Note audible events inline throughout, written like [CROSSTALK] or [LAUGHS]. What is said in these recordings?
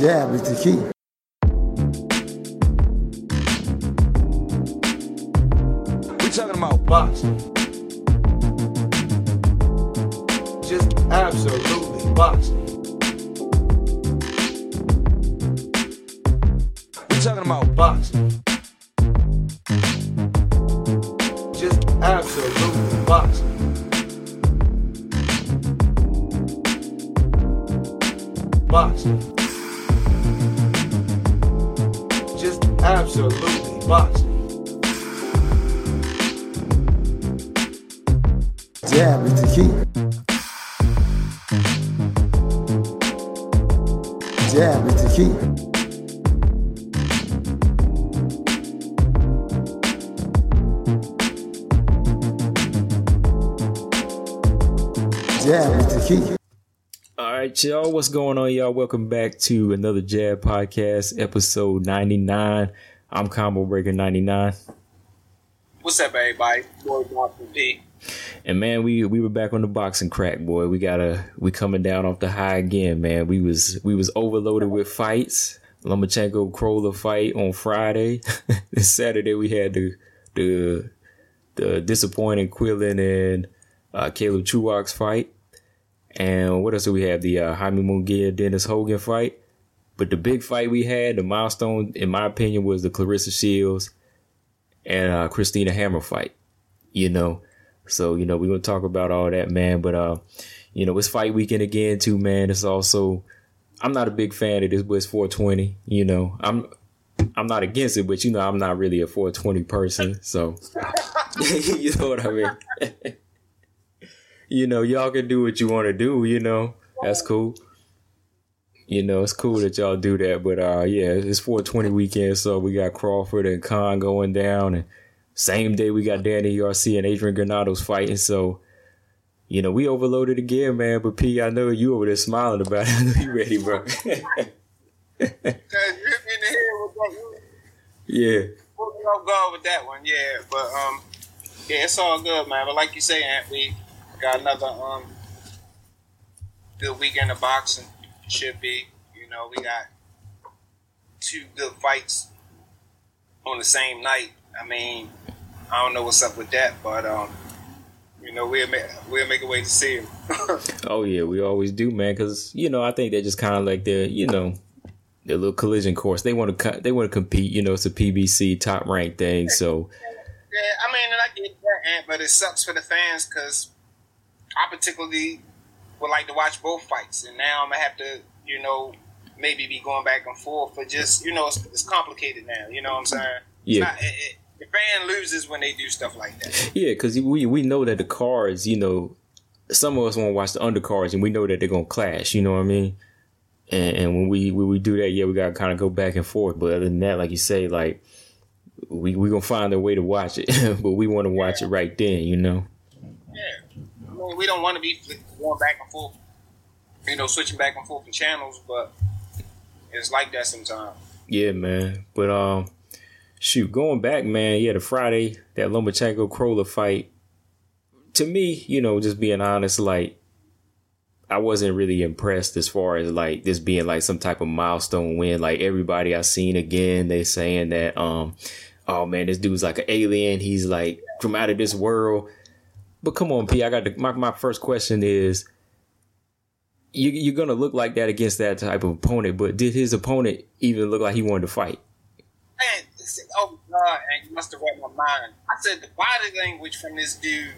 Jab is the key. We talking about boxing. Just absolutely boxing. We talking about boxing. Just absolutely boxing. Boxing. Right, y'all. What's going on, y'all? Welcome back to another Jab Podcast, episode 99. I'm Combo Breaker 99. What's up, everybody? Boy, Boston P. And man, we we were back on the boxing crack, boy. We gotta we coming down off the high again, man. We was we was overloaded with fights. Lomachenko Crolla fight on Friday. [LAUGHS] this Saturday we had the the the disappointing Quillin and uh, Caleb Truax fight. And what else do we have? The uh, Jaime Munguia Dennis Hogan fight. But the big fight we had, the milestone, in my opinion, was the Claressa Shields and uh, Christina Hammer fight. You know, so you know we're gonna talk about all that, man. But uh, you know, it's fight weekend again too, man. It's also I'm not a big fan of this, but it's 420. You know, I'm I'm not against it, but you know, I'm not really a 420 person. So [LAUGHS] you know what I mean. [LAUGHS] you know, y'all can do what you want to do. You know, that's cool. You know, it's cool that y'all do that, but uh, yeah, it's 420 weekend, so we got Crawford and Khan going down, and same day we got Danny Garcia and Adrian Granados fighting. So, you know, we overloaded again, man. But P, I know you over there smiling about it. [LAUGHS] I know you ready, bro. [LAUGHS] Cause you hit me in the head with that. yeah, me go with that one, yeah. But um, yeah, it's all good, man. But like you say, Ant, we got another um good weekend of boxing. Should be, you know, we got two good fights on the same night. I mean, I don't know what's up with that, but um, you know, we'll make we'll make a way to see him. [LAUGHS] Oh yeah, we always do, man. Because you know, I think they're just kind of like their, you know, their little collision course. They want to, they want to compete. You know, it's a PBC top ranked thing. So Yeah, I mean, and I get that, but it sucks for the fans because I particularly would like to watch both fights, and now I'm gonna have to, you know, maybe be going back and forth. But just, you know, it's, it's complicated now. You know what I'm saying? It's Yeah. not- it, it, the fan loses when they do stuff like that. yeah, because we we know that the cards, you know, some of us want to watch the undercards, and we know that they're gonna clash. You know what I mean? And, and when we when we do that, yeah, we gotta kind of go back and forth. But other than that, like you say, like we we gonna find a way to watch it, [LAUGHS] but we want to watch it right then. You know? Mean, we don't want to be going back and forth, you know, switching back and forth in channels, but it's like that sometimes. Yeah, man. But um, shoot, going back, man. Yeah, the Friday that Lomachenko Crolla fight. To me, you know, just being honest, like I wasn't really impressed as far as like this being like some type of milestone win. Like everybody I seen again, they saying that um, oh man, this dude's like an alien. He's like from out of this world. But come on, P. I got the, my my first question is. You, you're gonna look like that against that type of opponent, but did his opponent even look like he wanted to fight? Oh God, and you must have read my mind. I said the body language from this dude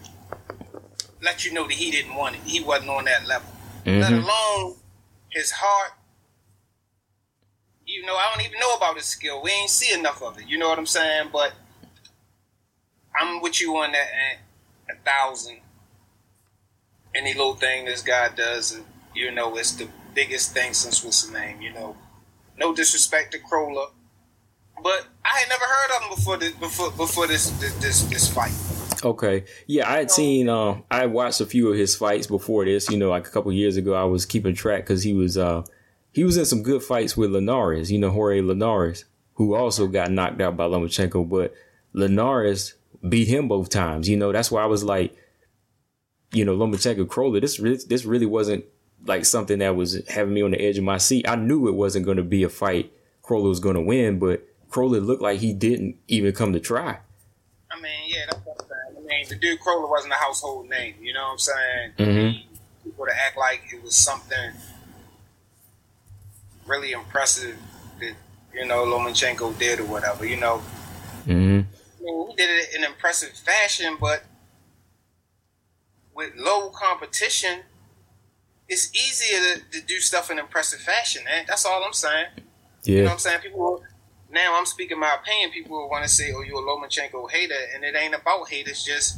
let you know that he didn't want it. He wasn't on that level. Let Mhm. alone his heart. You know, I don't even know about his skill. We ain't see enough of it. You know what I'm saying? But I'm with you on that, and a thousand. Any little thing this guy does, you know, it's the biggest thing since what's his name. You know, no disrespect to Crolla, but I had never heard of him before this before before this this this, this fight. Okay. Yeah, I had seen um I watched a few of his fights before this, you know, like a couple years ago I was keeping track cuz he was uh he was in some good fights with Linares, you know, Jorge Linares, who also got knocked out by Lomachenko, but Linares beat him both times. You know, that's why I was like, you know, Lomachenko Crolla, this this really wasn't like something that was having me on the edge of my seat. I knew it wasn't going to be a fight Crolla was going to win, but Crolla looked like he didn't even come to try. I mean, yeah, that's what I'm saying. I mean, the dude Crolla wasn't a household name. You know what I'm saying? Mhm. People to act like it was something really impressive that you know Lomachenko did or whatever. You know, hmm I mean, he did it in impressive fashion, but with low competition, it's easier to, to do stuff in impressive fashion, man. That's all I'm saying. You know what Yeah, I'm saying? People now I'm speaking my opinion. People will want to say, "Oh, you're a Lomachenko hater," and it ain't about hate. It's just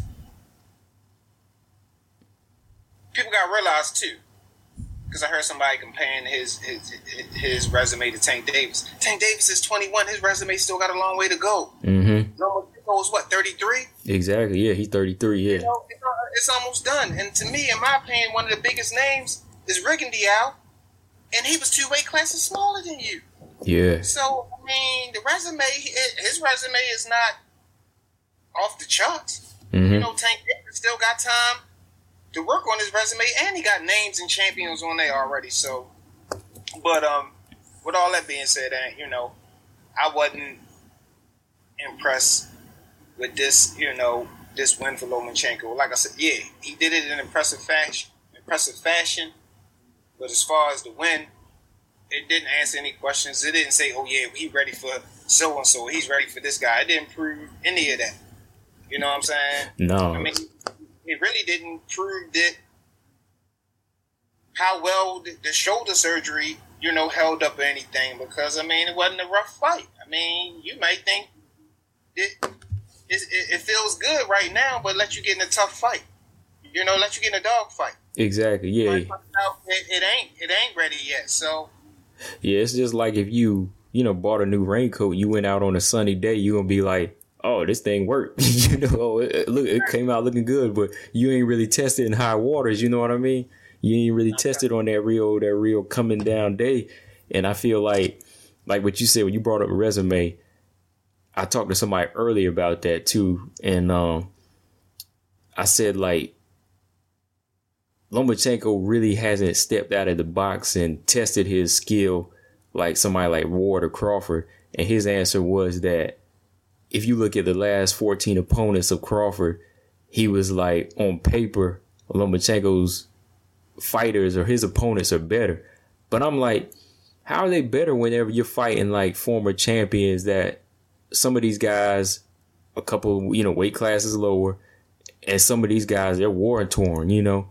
people got to realize too. Because I heard somebody comparing his, his his resume to Tank Davis. Tank Davis is 21. His resume still got a long way to go. hmm Is what 33. exactly. Yeah, he's 33. You Yeah, know, it's, uh, it's almost done. And to me, in my opinion, one of the biggest names is Rigondeaux, and he was two weight classes smaller than you. yeah, So I mean, the resume, his resume is not off the charts. You hmm know, Tank still got time to work on his resume, and he got names and champions on there already. So, but um, with all that being said, and you know, I wasn't impressed with this. You know, this win for Lomachenko. Like I said, yeah, he did it in impressive fashion. Impressive fashion. But as far as the win, it didn't answer any questions. It didn't say, "Oh yeah, he ready for so and so. He's ready for this guy." It didn't prove any of that. You know what I'm saying? no, I mean, it really didn't prove that how well the, shoulder surgery, you know, held up or anything. Because I mean, it wasn't a rough fight. I mean, you might think it it, it, it feels good right now, but let you get in a tough fight. You know, let you get in a dog fight. exactly. Yeah, it, it ain't it ain't ready yet. So Yeah, it's just like if you, you know, bought a new raincoat, you went out on a sunny day, you gonna be like, oh, this thing worked. [LAUGHS] you know, oh, it, look, it came out looking good, but you ain't really tested in high waters. You know what I mean? You ain't really tested on that real, that real coming down day. And I feel like, like what you said when you brought up a resume, I talked to somebody earlier about that too, and um, I said like Lomachenko really hasn't stepped out of the box and tested his skill like somebody like Ward or Crawford. And his answer was that if you look at the last 14 opponents of Crawford, he was like on paper, Lomachenko's fighters or his opponents are better. But I'm like, how are they better whenever you're fighting like former champions that some of these guys, a couple, you know, weight classes lower, and some of these guys, they're war torn, you know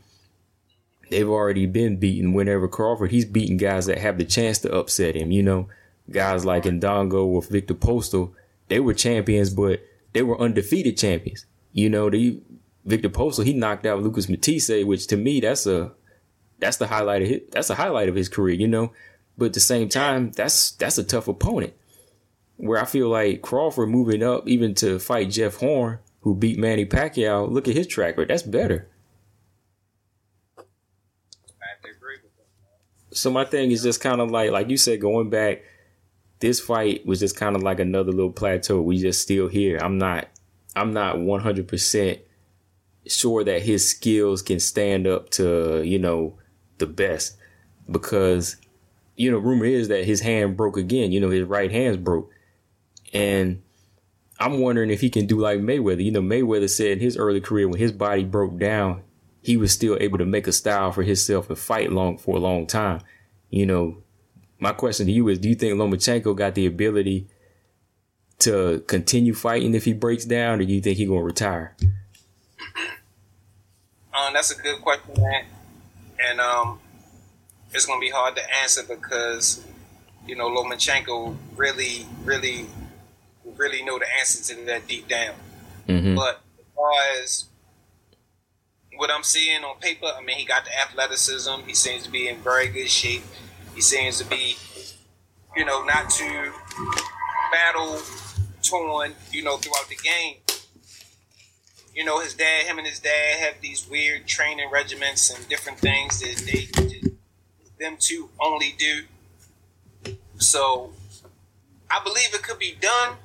they've already been beaten whenever Crawford, he's beaten guys that have the chance to upset him, you know. Guys like Indongo or Viktor Postol, they were champions, but they were undefeated champions. You know, the Viktor Postol, he knocked out Lucas Matthysse, which to me that's a that's the highlight of his, that's a highlight of his career, you know. But at the same time, that's that's a tough opponent. Where I feel like Crawford moving up even to fight Jeff Horn, who beat Manny Pacquiao, look at his track record. That's better. I have to agree with that. So my thing is just kind of like, like you said, going back, this fight was just kind of like another little plateau. We just still here. I'm not, I'm not 100 percent sure that his skills can stand up to you know the best because you know rumor is that his hand broke again. You know his right hand's broke, and I'm wondering if he can do like Mayweather. You know Mayweather said in his early career when his body broke down, he was still able to make a style for himself and fight long for a long time. You know, my question to you is: Do you think Lomachenko got the ability to continue fighting if he breaks down, or do you think he gonna retire? Um, that's a good question, man. And um, it's gonna be hard to answer because you know Lomachenko really, really, really know the answer to that deep down. Mm-hmm. But as far as what I'm seeing on paper, I mean, he got the athleticism. He seems to be in very good shape. He seems to be, you know, not too battle torn, you know, throughout the game. You know, his dad, him and his dad have these weird training regiments and different things that they, them two only do. So, I believe it could be done.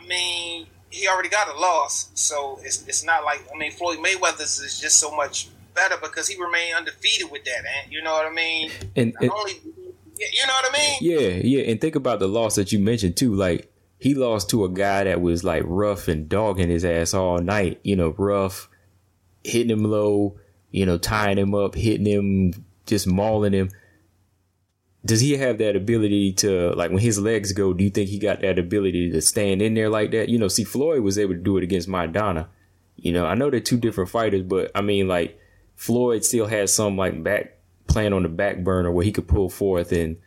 I mean, he already got a loss, so it's it's not like I mean Floyd Mayweather's is just so much better because he remained undefeated with that, and you know what I mean. And, and Only, you know what I mean. yeah, yeah, and think about the loss that you mentioned too. Like he lost to a guy that was like rough and dogging his ass all night. You know, rough, hitting him low. You know, tying him up, hitting him, just mauling him. Does he have that ability to like when his legs go? Do you think he got that ability to stand in there like that? You know, see, Floyd was able to do it against Maidana. You know, I know they're two different fighters, but I mean, like Floyd still has some like back plan on the back burner where he could pull forth and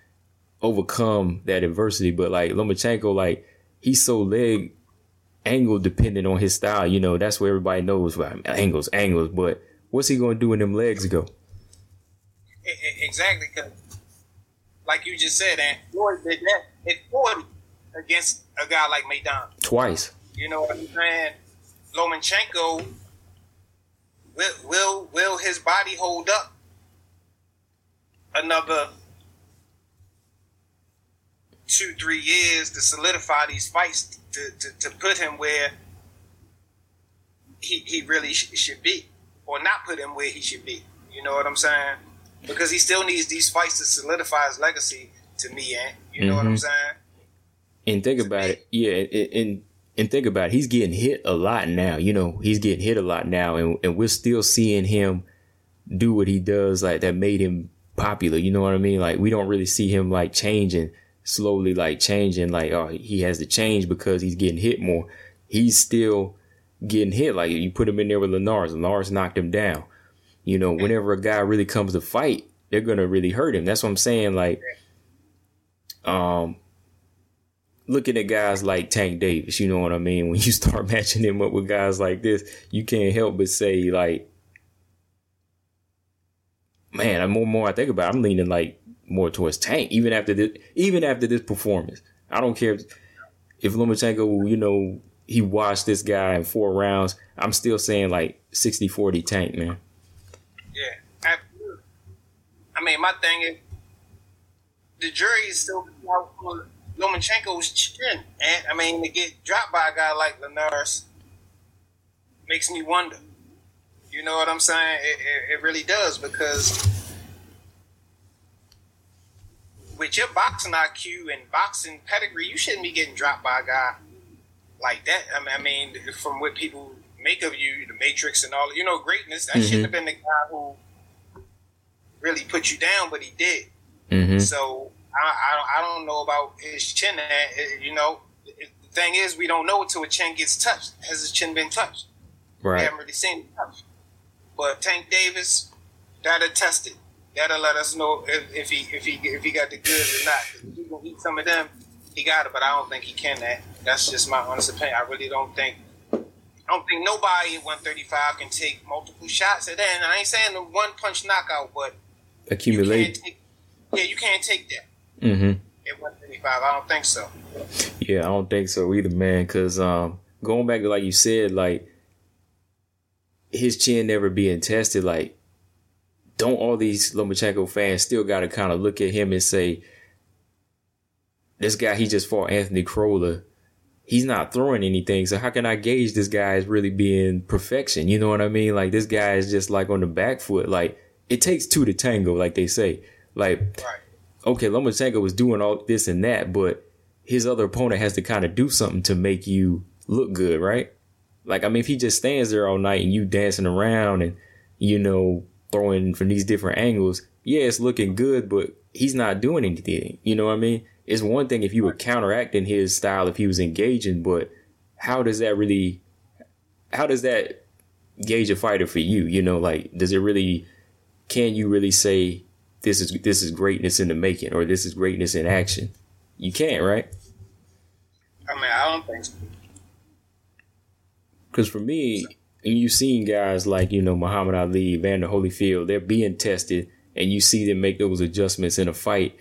overcome that adversity. But like Lomachenko, like he's so leg angle dependent on his style. You know, that's where everybody knows well, angles, angles. But what's he going to do when them legs go? Exactly. Like you just said, and Floyd did that at 40 against a guy like Maidana. Twice. You know what I'm saying? Lomachenko will will will his body hold up another two three years to solidify these fights to, to, to put him where he he really sh- should be or not put him where he should be. You know what I'm saying? Because he still needs these fights to solidify his legacy to me, and you know what I'm Mhm. saying? And think about it, yeah, and, and and think about it, he's getting hit a lot now. You know, he's getting hit a lot now, and and we're still seeing him do what he does, like that made him popular. You know what I mean? Like we don't really see him like changing slowly, like changing, like oh he has to change because he's getting hit more. He's still getting hit. Like you put him in there with Linares, Linares knocked him down. You know, whenever a guy really comes to fight, they're gonna really hurt him. That's what I'm saying. Like, um, looking at guys like Tank Davis, you know what I mean? [LAUGHS] When you start matching him up with guys like this, you can't help but say, like, man, the more and more I think about it, I'm leaning like more towards Tank, even after this even after this performance. I don't care if, if Lomachenko, you know, he watched this guy in four rounds. I'm still saying like 60-40 Tank, man. I mean, my thing is, the jury is still out on Lomachenko's chin, and I mean, to get dropped by a guy like Linares makes me wonder. You know what I'm saying? It, it, it really does because with your boxing IQ and boxing pedigree, you shouldn't be getting dropped by a guy like that. I mean, I mean from what people make of you, the Matrix and all, you know, greatness. That shouldn't mm-hmm. have been the guy who really put you down, but he did. Mm-hmm. So I, I, don't- I don't know about his chin. uh, You know, the thing is, we don't know until a chin gets touched. Has his chin been touched? We haven't really seen it touched. But Tank Davis, that'll test it. That'll let us know if, if he if he if he got the goods or not. If he gonna eat some of them, he got it. But I don't think he can. That that's just my honest opinion. I really don't think. I don't think nobody at 135 can take multiple shots at that. And I ain't saying the one punch knockout, but you take. Yeah, you can't take that Mm-hmm. at 135. I don't think so. Yeah, I don't think so either, man. Because um, going back to like you said, like his chin never being tested, like don't all these Lomachenko fans still got to kind of look at him and say, this guy he just fought Anthony Crolla. He's not throwing anything, so how can I gauge this guy as really being perfection? You know what I mean? Like this guy is just like on the back foot. Like it takes two to tango, like they say. Like Right. okay, Lomachenko was doing all this and that, but his other opponent has to kind of do something to make you look good, right? Like, I mean, if he just stands there all night and you dancing around and, you know, throwing from these different angles, yeah, it's looking good, but he's not doing anything. You know what I mean? It's one thing if you were counteracting his style if he was engaging, but how does that really, how does that gauge a fighter for you? You know, like, does it really, can you really say this is this is greatness in the making or this is greatness in action? You can't, right? I mean, I don't think so. Because for me, and you've seen guys like you know Muhammad Ali, Vander Holyfield, they're being tested, and you see them make those adjustments in a fight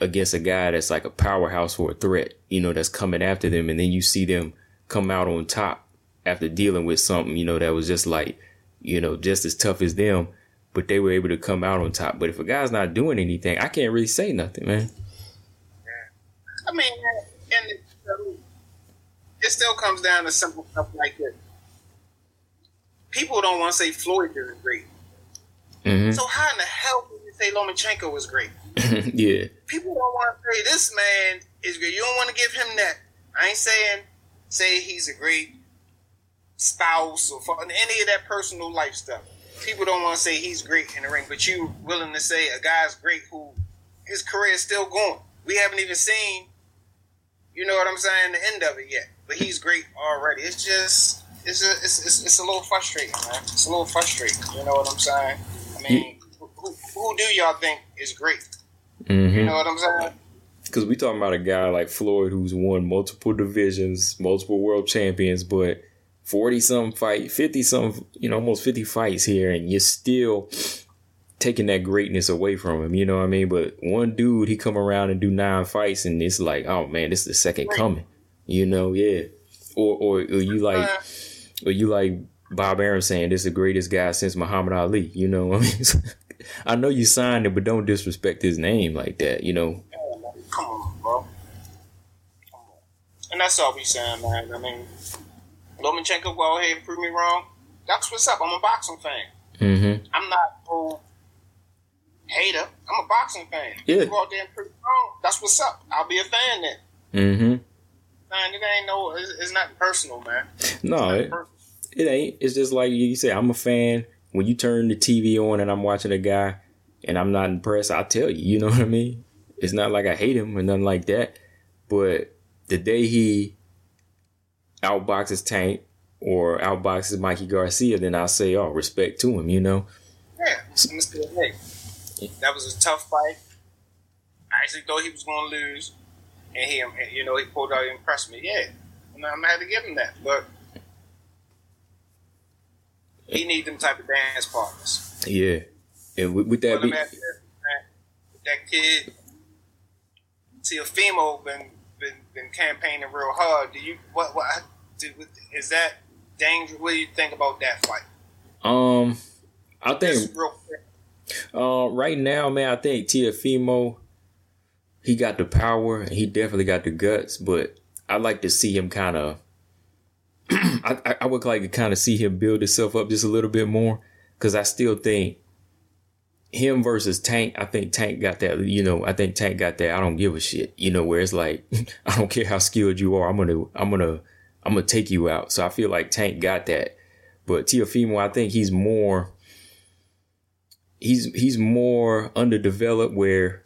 against a guy that's like a powerhouse or a threat, you know, that's coming after them, and then you see them come out on top after dealing with something, you know, that was just like, you know, just as tough as them, but they were able to come out on top. But if a guy's not doing anything, I can't really say nothing, man. I mean, and it, it still comes down to simple stuff like this. People don't want to say Floyd isn't great. hmm So how in the hell can you say Lomachenko was great? [LAUGHS] yeah. People don't want to say this man is great. You don't want to give him that. I ain't saying say he's a great spouse or for any of that personal life stuff. People don't want to say he's great in the ring, but you willing to say a guy's great who his career is still going. We haven't even seen, you know what I'm saying, the end of it yet. But he's great already. It's just, it's a, it's, it's, it's a little frustrating, man. It's a little frustrating. You know what I'm saying? I mean, who, who, do y'all think is great? hmm You know what I'm saying? Because we talking about a guy like Floyd who's won multiple divisions, multiple world champions, but forty some fight, fifty some, you know, almost fifty fights here, and you're still taking that greatness away from him. You know what I mean? But one dude, he come around and do nine fights, and it's like, oh man, this is the second coming. You know, yeah. Or or, or you like, Uh, or you like Bob Arum saying this is the greatest guy since Muhammad Ali. You know, I mean, [LAUGHS] I know you signed it, but don't disrespect his name like that. You know. Come on, bro. Come on. And that's all we saying, man. I mean, Lomachenko, go ahead and prove me wrong. That's what's up. I'm a boxing fan. Mm-hmm. I'm not no hater. I'm a boxing fan. Yeah. You go out there and prove me wrong. That's what's up. I'll be a fan then. Mm-hmm. Man, it ain't no. It's, it's not personal, man. No, it, personal. it ain't. It's just like you say, I'm a fan. When you turn the TV on and I'm watching a guy and I'm not impressed, I'll tell you. You know what I mean? It's not like I hate him or nothing like that. But the day he outboxes Tank or outboxes Mikey Garcia, then I'll say, oh, respect to him, you know? Yeah, that was a tough fight. I actually thought he was going to lose, and he, you know, he pulled out and impressed me. Yeah, and I'm gonna have to give him that, but he need them type of dance partners. Yeah. And with, with that, be, me ask you this, man. With that kid, Teofimo been been campaigning real hard. Do you what what do, is that dangerous? What do you think about that fight? um, I think real. Uh, right now, man, I think Teofimo, he got the power and he definitely got the guts, but I like to see him kind of. [CLEARS THROAT] I, I- I would like to kind of see him build himself up just a little bit more because I still think him versus Tank. I think Tank got that. You know, I think Tank got that. I don't give a shit. You know, where it's like [LAUGHS] I don't care how skilled you are. I'm gonna, I'm gonna, I'm gonna take you out. So I feel like Tank got that, but Teofimo, I think he's more he's he's more underdeveloped where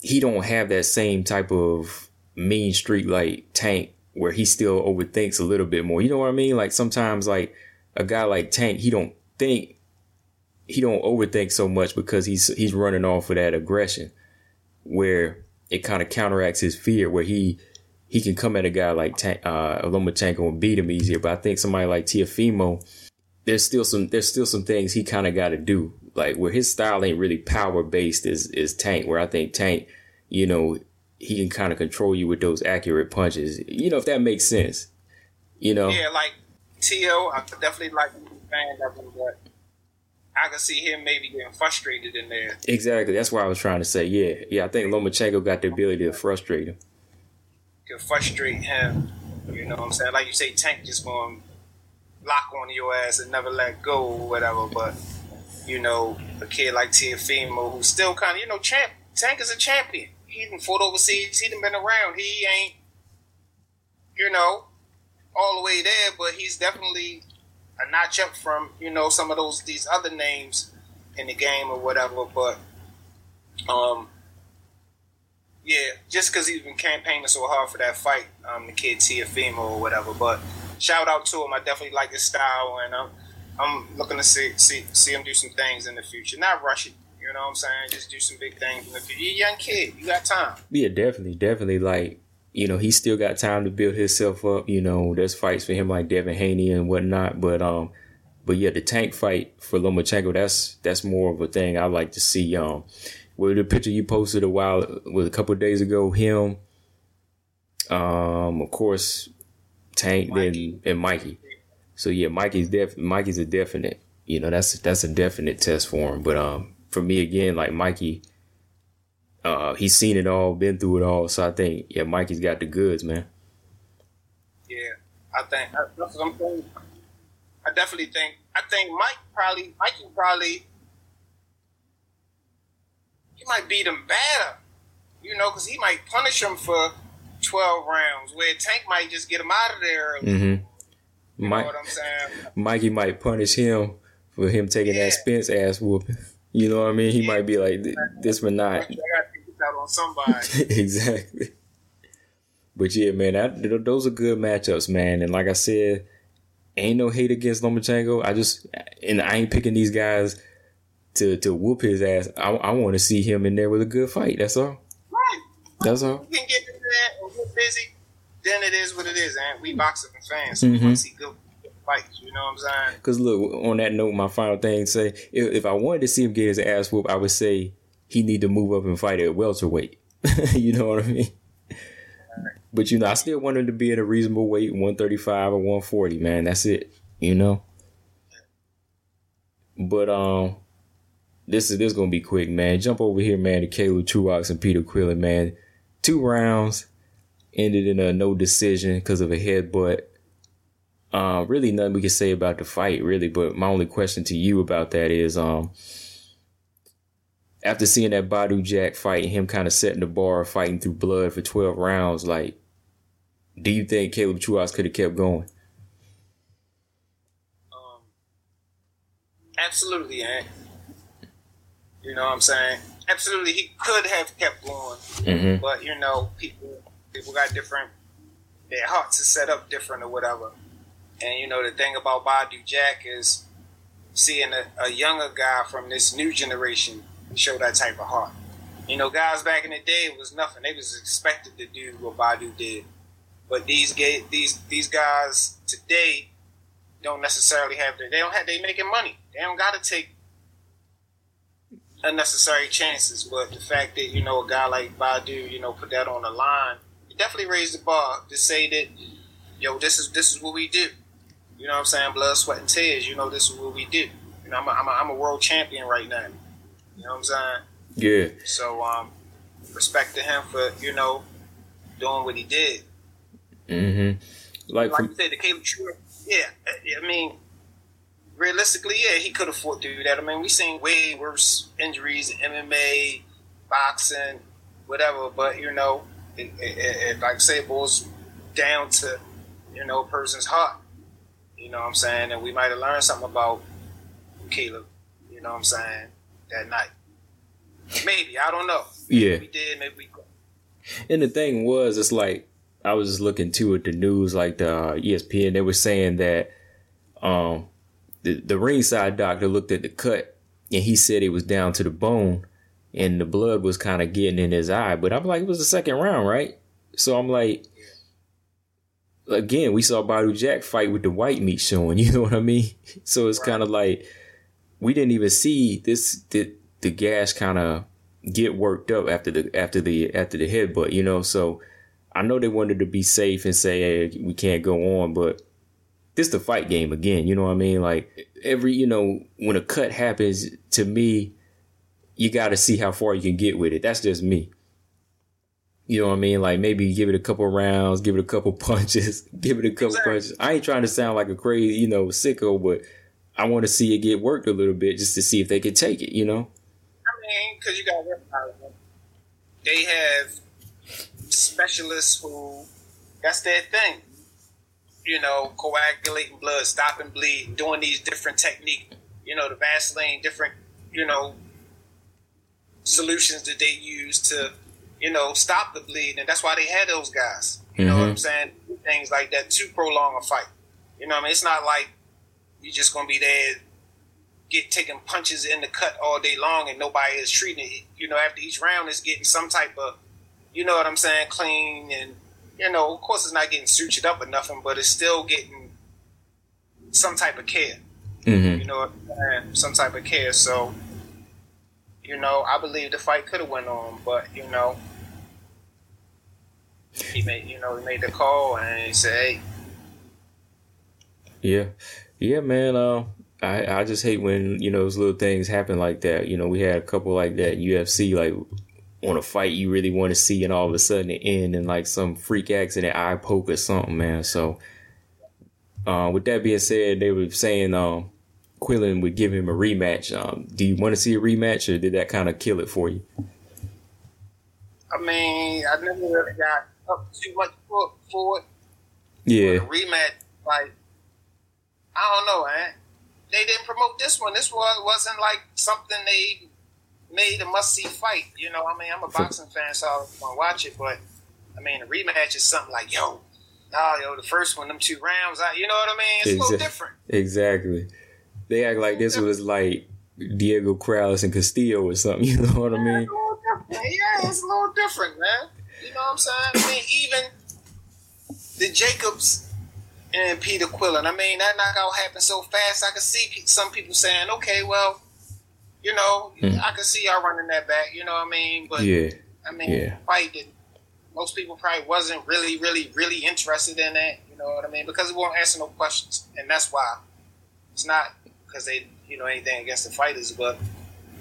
he don't have that same type of mean streak like Tank where he still overthinks a little bit more. You know what I mean? Like sometimes like a guy like Tank, he don't think he don't overthink so much because he's he's running off of that aggression where it kind of counteracts his fear where he he can come at a guy like Tank, uh, Lomachenko and beat him easier. But I think somebody like Teofimo, there's still some there's still some things he kind of got to do. Like where his style ain't really power based is is Tank. Where I think Tank, you know, he can kind of control you with those accurate punches. You know, if that makes sense. You know, Yeah, like Tio, I definitely like fan of him, but I can see him maybe getting frustrated in there. exactly. That's what I was trying to say. Yeah, yeah. I think Lomachenko got the ability to frustrate him. Could frustrate him. You know what I'm saying? Like you say, Tank just going to lock on your ass and never let go or whatever. But, you know, a kid like Teofimo who's still kind of, you know, champ. Tank is a champion. He done fought overseas. He done been around. He ain't, you know, all the way there, but he's definitely a notch up from, you know, some of those, these other names in the game or whatever. But, um, yeah, just because he's been campaigning so hard for that fight, um, the kid Teofimo or whatever. But shout out to him. I definitely like his style, and I'm I'm looking to see see see him do some things in the future. Not rush it, you know what I'm saying? Just do some big things in the future. You're a young kid. You got time. Yeah, definitely, definitely. Like, you know, he still got time to build himself up. You know, there's fights for him like Devin Haney and whatnot. But um, but yeah, the tank fight for Lomachenko, that's that's more of a thing I like to see. Um, with the picture you posted a while, with a couple of days ago, him, um, of course, Tank, Mikey. then and Mikey. So yeah, Mikey's def Mikey's a definite. You know, that's that's a definite test for him. But um, for me again, like Mikey, uh, he's seen it all, been through it all. So I think yeah, Mikey's got the goods, man. Yeah, I think that's what I'm saying. I definitely think. I think Mike probably Mike can probably he might beat him better. You know, because he might punish him for twelve rounds, where Tank might just get him out of there. Early. Mm-hmm. You Mike, know what I'm saying? Mikey might punish him for him taking Yeah. that Spence ass whooping. [LAUGHS] You know what I mean? He might be like, "This I not." On somebody. [LAUGHS] exactly. But yeah, man, that, th- those are good matchups, man. And like I said, ain't no hate against Lomachenko. I just and I ain't picking these guys to to whoop his ass. I, I want to see him in there with a good fight. That's all. right. That's all. We can get into that and get busy. Then it is what it is, and we boxing fans, so we Mhm. want to see good fights. You know what I'm saying? Because look, on that note, my final thing say if, if I wanted to see him get his ass whooped, I would say he need to move up and fight at welterweight. [LAUGHS] you know what I mean? But you know, I still want him to be at a reasonable weight, one thirty five or one forty. Man, that's it. You know. But um, this is this is gonna be quick, man. Jump over here, man. To Caleb Truax and Peter Quillin, man. Two rounds ended in a no decision because of a headbutt. Um, really nothing we can say about the fight, really. But my only question to you about that is, um, after seeing that Badou Jack fight, him kind of setting the bar, fighting through blood for twelve rounds, like, do you think Caleb Truax could have kept going? Um, absolutely, Ant. You know what I'm saying? Absolutely, he could have kept going, Mm-hmm. but you know, people people got different. Their hearts are set up different or whatever. And you know, the thing about Badou Jack is seeing a, a younger guy from this new generation show that type of heart. You know, guys back in the day it was nothing. They was expected to do what Badou did. But these gay, these these guys today don't necessarily have the, they don't have they making money. They don't got to take unnecessary chances. But the fact that you know a guy like Badou, you know, put that on the line, he definitely raised the bar to say that, yo, this is this is what we do. You know what I'm saying? Blood, sweat, and tears. You know, this is what we do. You know, I'm a, I'm a, I'm a world champion right now. You know what I'm saying? Yeah, So, um, respect to him for you know doing what he did. mm-hmm. Like, like you said, the Caleb. Yeah, I mean, realistically, yeah, he could afford to do that. I mean, we've seen way worse injuries in MMA, boxing, whatever. But you know, it, it, it, like I say, it boils down to you know a person's heart. You know what I'm saying? And we might have learned something about Caleb. You know what I'm saying? That night. Maybe I don't know. yeah. We did. Maybe we. And the thing was, it's like I was just looking too at the news, like the uh, ESPN. They were saying that um, the the ringside doctor looked at the cut and he said it was down to the bone, and the blood was kind of getting in his eye. But I'm like, it was the second round, right? So I'm like, again, we saw Badou Jack fight with the white meat showing. [LAUGHS] You know what I mean? So it's kind of like we didn't even see this the the gas kind of get worked up after the after the after the headbutt. You know, so I know they wanted to be safe and say hey, we can't go on, but this the fight game again. You know what I mean? Like every you know when a cut happens to me, you got to see how far you can get with it. That's just me. You know what I mean? Like maybe give it a couple rounds, give it a couple [LAUGHS] punches, give it a couple Exactly. punches. I ain't trying to sound like a crazy, you know, sicko, but I want to see it get worked a little bit just to see if they can take it. You know? I mean, because you got to realize that they have specialists who that's their thing. You know, coagulating blood, stopping bleed, doing these different techniques. You know, the Vaseline, different, you know, solutions that they use to, you know, stop the bleeding. And that's why they had those guys. You know what mm-hmm. I'm saying? Things like that to prolong a fight. You know what I mean? It's not like you're just going to be there get taking punches in the cut all day long and nobody is treating it. You know, after each round is getting some type of, you know what I'm saying, clean and, you know, of course it's not getting sutured up or nothing, but it's still getting some type of care. Mm-hmm. You know what I'm saying? Some type of care. So, you know, I believe the fight could have went on, but, you know, he made, you know, he made the call and he said, hey, Yeah, yeah, man. Uh, I I just hate when you know those little things happen like that. You know, we had a couple like that UFC, like on a fight you really want to see, and all of a sudden it end in like some freak accident, eye poke or something, man. So, uh, with that being said, they were saying, um, Quillin would give him a rematch. Um, do you want to see a rematch, or did that kind of kill it for you? I mean, I never really got up too much for, for it. Yeah, The rematch, like, I don't know, man. They didn't promote this one. This one wasn't like something they made a must see fight. You know, I mean, I'm a boxing fan, so I want to watch it, but I mean, the rematch is something like, yo, nah, yo, the first one, them two rounds, I, you know what I mean? It's a little different. exactly. They act like this was like Diego Corrales and Castillo or something. [LAUGHS] You know what I mean? it's a little different. Yeah, it's a little different, man. You know what I'm saying? I mean, even the Jacobs and Peter Quillin. I mean, that knockout happened so fast. I could see some people saying, "Okay, well, you know, Mm. I could see y'all running that back." You know what I mean? But Yeah, I mean, yeah. fight that most people probably wasn't really, really, really interested in that. You know what I mean? Because it won't answer no questions, and that's why it's not because they, you know, anything against the fighters, but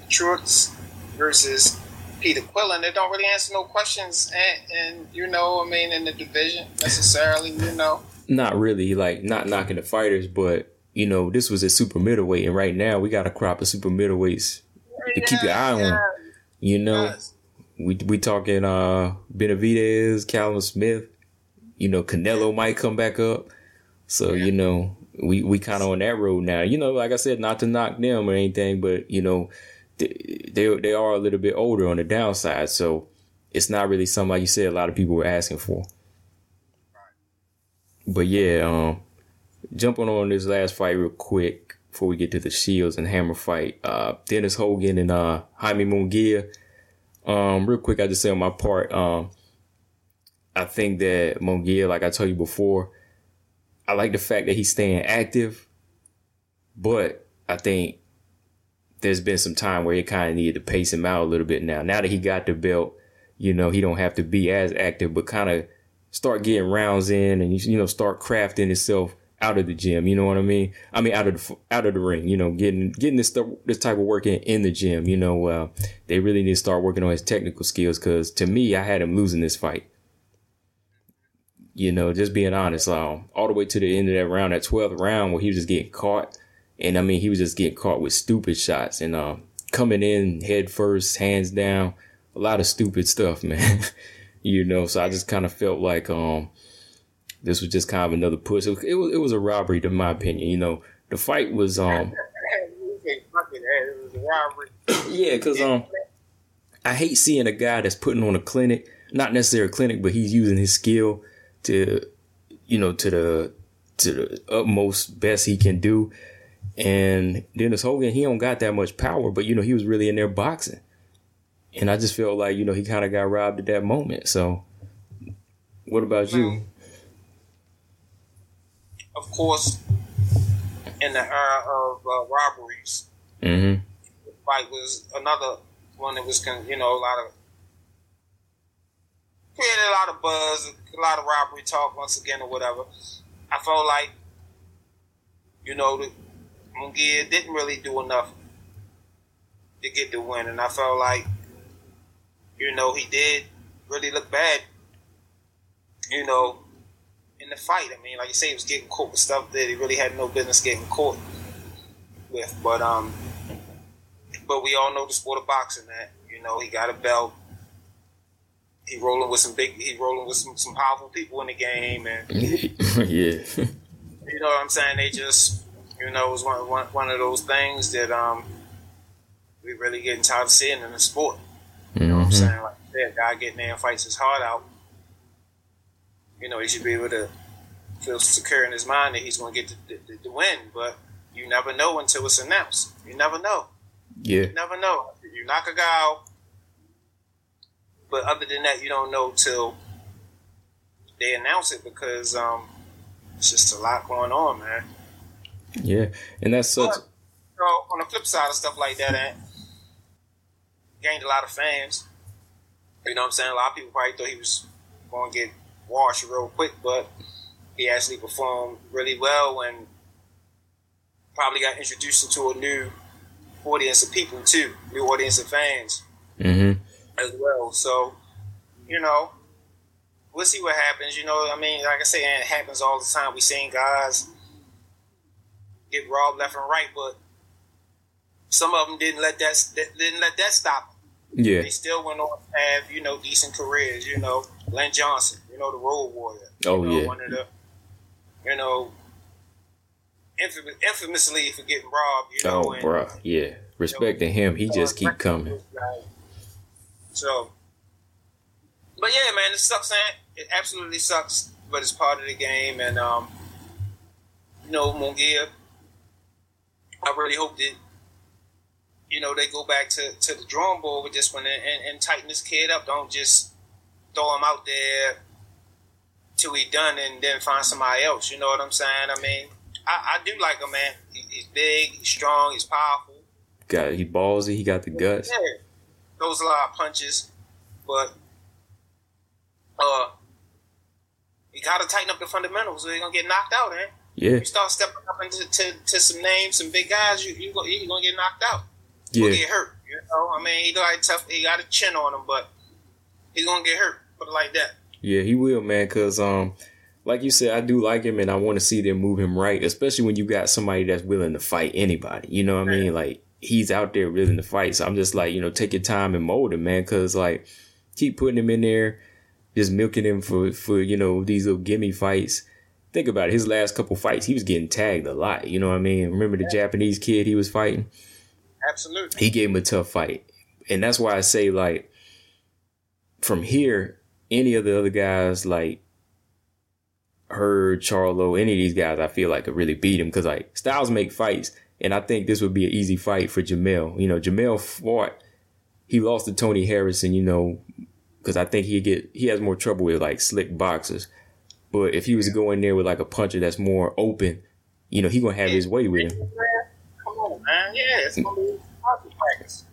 Truax versus Peter Quillin, they don't really answer no questions, and, and you know, I mean, in the division necessarily, you know. Not really like not knocking the fighters, but you know this was a super middleweight, and right now we got a crop of super middleweights to keep your eye on. You know, Yes. we we talking uh Benavidez, Callum Smith. You know, Canelo might come back up. So you know, we we kind of on that road now. You know, like I said, not to knock them or anything, but you know, they they, they are a little bit older on the downside. So it's not really something like you said. A lot of people were asking for. But yeah, um, jumping on this last fight real quick before we get to the Shields and Hammer fight. Uh, Dennis Hogan and uh Jaime Munguia. Um, real quick, I just say on my part, um, I think that Munguia, like I told you before, I like the fact that he's staying active, but I think there's been some time where he kind of needed to pace him out a little bit now. Now that he got the belt, you know, he don't have to be as active, but kind of start getting rounds in and you know start crafting itself out of the gym. You know what I mean? I mean out of the out of the ring. You know, getting getting this this type of work in, in the gym. You know, uh, they really need to start working on his technical skills because to me, I had him losing this fight. You know, just being honest, um, all the way to the end of that round, that twelfth round where he was just getting caught, and I mean he was just getting caught with stupid shots and um, coming in head first, hands down, a lot of stupid stuff, [LAUGHS] man. You know, so I just kind of felt like um this was just kind of another push. It was it was, it was a robbery, in my opinion. You know, the fight was um It was a robbery. [COUGHS] yeah, because um I hate seeing a guy that's putting on a clinic, not necessarily a clinic, but he's using his skill to you know to the to the utmost best he can do. And Dennis Hogan, he don't got that much power, but you know he was really in there boxing. And I just felt like you know he kind of got robbed at that moment. So, what about you? Of course, in the era of uh, robberies, Mm-hmm. fight was another one that was, con- you know, a lot of created a lot of buzz, a lot of robbery talk once again or whatever. I felt like, you know, the Munguia didn't really do enough to get the win, and I felt like, you know, he did really look bad, you know, in the fight. I mean, like you say, he was getting caught with stuff that he really had no business getting caught with, but um but we all know the sport of boxing, man. You know, he got a belt. He rolling with some big. He rolling with some, some powerful people in the game, and [LAUGHS] yeah. you know what I'm saying. They just, you know, it was one one, one of those things that um we really getting tired of seeing in the sport. You know what I'm Mhm. saying? Like that guy getting there and fights his heart out. You know, he should be able to feel secure in his mind that he's going to get the, the, the win. But you never know until it's announced. You never know. Yeah. You never know. You knock a guy out, but other than that, you don't know till they announce it because um, it's just a lot going on, man. Yeah. And that's such But, you know, on the flip side of stuff like that, and gained a lot of fans. You know what I'm saying? A lot of people probably thought he was going to get washed real quick, but he actually performed really well and probably got introduced into a new audience of people too, new audience of fans hmm as well. So, you know, we'll see what happens. You know, I mean, like I say, and it happens all the time. We've seen guys get robbed left and right, but some of them didn't let that didn't let that stop. Yeah. They still went on to have you know decent careers. You know, Glen Johnson, you know the Road Warrior. Oh, know, yeah. one of the you know infamous, infamously for getting robbed. You know, Oh, and, bruh. Yeah. Respecting him, he just keep coming. So, but yeah, man, it sucks. Man. It absolutely sucks, but it's part of the game. And um, you know, Munguia, I really hope that you know they go back to, to the drawing board with this one and, and, and tighten this kid up. Don't just throw him out there till he done and then find somebody else. You know what I'm saying? I mean, I, I do like him, man. He, he's big, he's strong, he's powerful. Got he ballsy, he got the guts. Yeah, throws a lot of punches, but uh, you gotta tighten up the fundamentals, or you're gonna get knocked out, man. Yeah. You start stepping up into to, to some names, some big guys, you you go, you gonna get knocked out. Yeah. gonna get hurt. You know, I mean, he like tough. He got a chin on him, but he's gonna get hurt. Put it like that. Yeah, he will, man. Cause um, like you said, I do like him, and I want to see them move him right, especially when you got somebody that's willing to fight anybody. You know what I mean? Like he's out there willing to fight. So I'm just like, you know, take your time and mold him, man. Cause like keep putting him in there, just milking him for for you know these little gimme fights. Think about it. His last couple fights, he was getting tagged a lot. You know what I mean? Remember the Japanese kid he was fighting? Absolutely. he gave him a tough fight. And that's why I say like from here, any of the other guys like Hurd, Charlo, any of these guys, I feel like could really beat him because like Styles make fights, and I think this would be an easy fight for Jermell. You know, Jermell fought, he lost to Tony Harrison. You know, because I think he get he has more trouble with like slick boxers. But if he was to go there with like a puncher that's more open, you know, he gonna have his way with him. Man. Yeah, it's gonna be practice.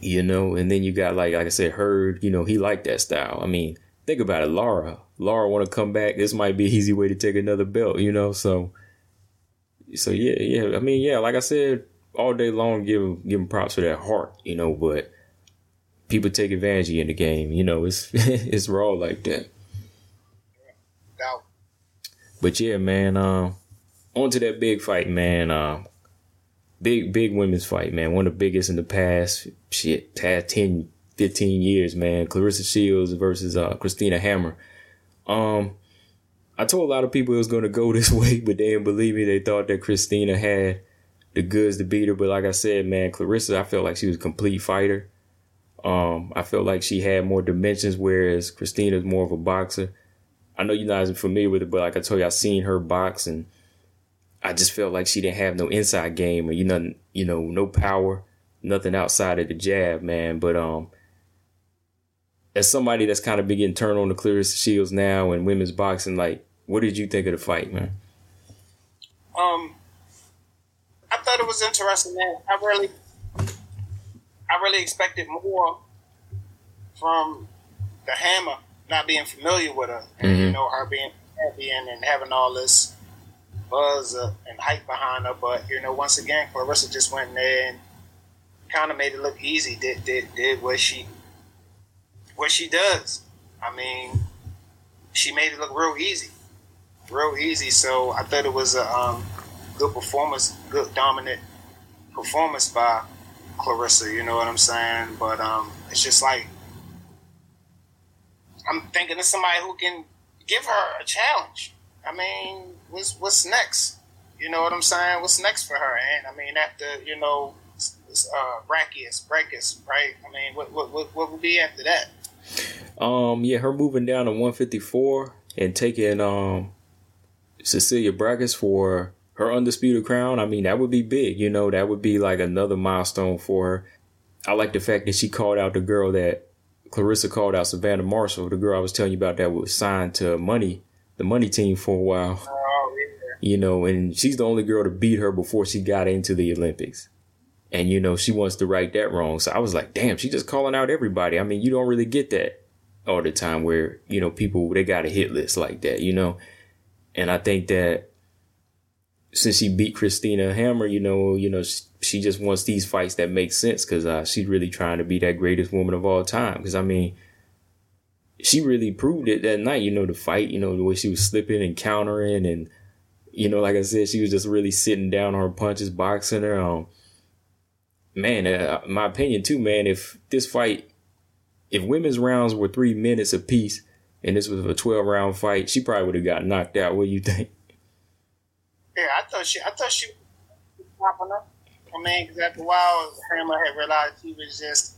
you know and then you got like like i said Hurd, you know he liked that style. I mean think about it laura. Laura want to come back. This might be an easy way to take another belt you know so so yeah yeah. I mean yeah like i said all day long give him give him props for that heart you know but people take advantage of you in the game you know it's [LAUGHS] it's raw like that. But yeah man um on to that big fight man um big big women's fight man. One of the biggest in the past shit past 10 15 years man. Claressa shields versus uh christina hammer. Um i told a lot of people it was going to go [LAUGHS] this way but they didn't believe me. They thought that christina had the goods to beat her. But like i said man claressa i felt like she was a complete fighter. Um i felt like she had more dimensions whereas christina's more of a boxer. I know you're not as familiar with it but like i told you i seen her box and I just felt like she didn't have no inside game or you know, you know, no power, nothing outside of the jab, man. But um, as somebody that's kind of been getting turned on the Claressa Shields now and women's boxing, like, what did you think of the fight, man? Um, I thought it was interesting, man. I really, I really expected more from the Hammer, not being familiar with her, and you know her being champion and having all this buzz uh, and hype behind her. But you know, once again, Claressa just went there and kind of made it look easy. Did did did what she what she does. I mean, she made it look real easy, real easy. So I thought it was a um, good performance, good dominant performance by Claressa. You know what I'm saying? But um, it's just like I'm thinking of somebody who can give her a challenge. I mean, what's what's next? You know what I'm saying? What's next for her? And I mean, after you know, uh, Braekhus, Braekhus, right? I mean, what what what, what would be after that? Um, yeah, her moving down to 154 and taking um Cecilia Braekhus for her undisputed crown. I mean, that would be big. You know, that would be like another milestone for her. I like the fact that she called out the girl that Claressa called out, Savannah Marshall, the girl I was telling you about that was signed to Money, the Money team for a while. Oh yeah. You know, and she's the only girl to beat her before she got into the Olympics. And you know, she wants to right that wrong. So I was like, damn, she just calling out everybody. I mean, you don't really get that all the time where, you know, people they got a hit list like that, you know. And I think that since she beat Christina Hammer, you know, you know, she, she just wants these fights that make sense because uh, she's really trying to be that greatest woman of all time. Because I mean, she really proved it that night. You know, the fight, you know, the way she was slipping and countering, and you know, like I said, she was just really sitting down on her punches, boxing her. Um, man, uh, my opinion too, man. If this fight, if women's rounds were three minutes apiece, and this was a twelve round fight, she probably would have got knocked out. What do you think? Yeah, I thought she, I thought she was popping up. I mean, because after a while, Hammer had realized she was just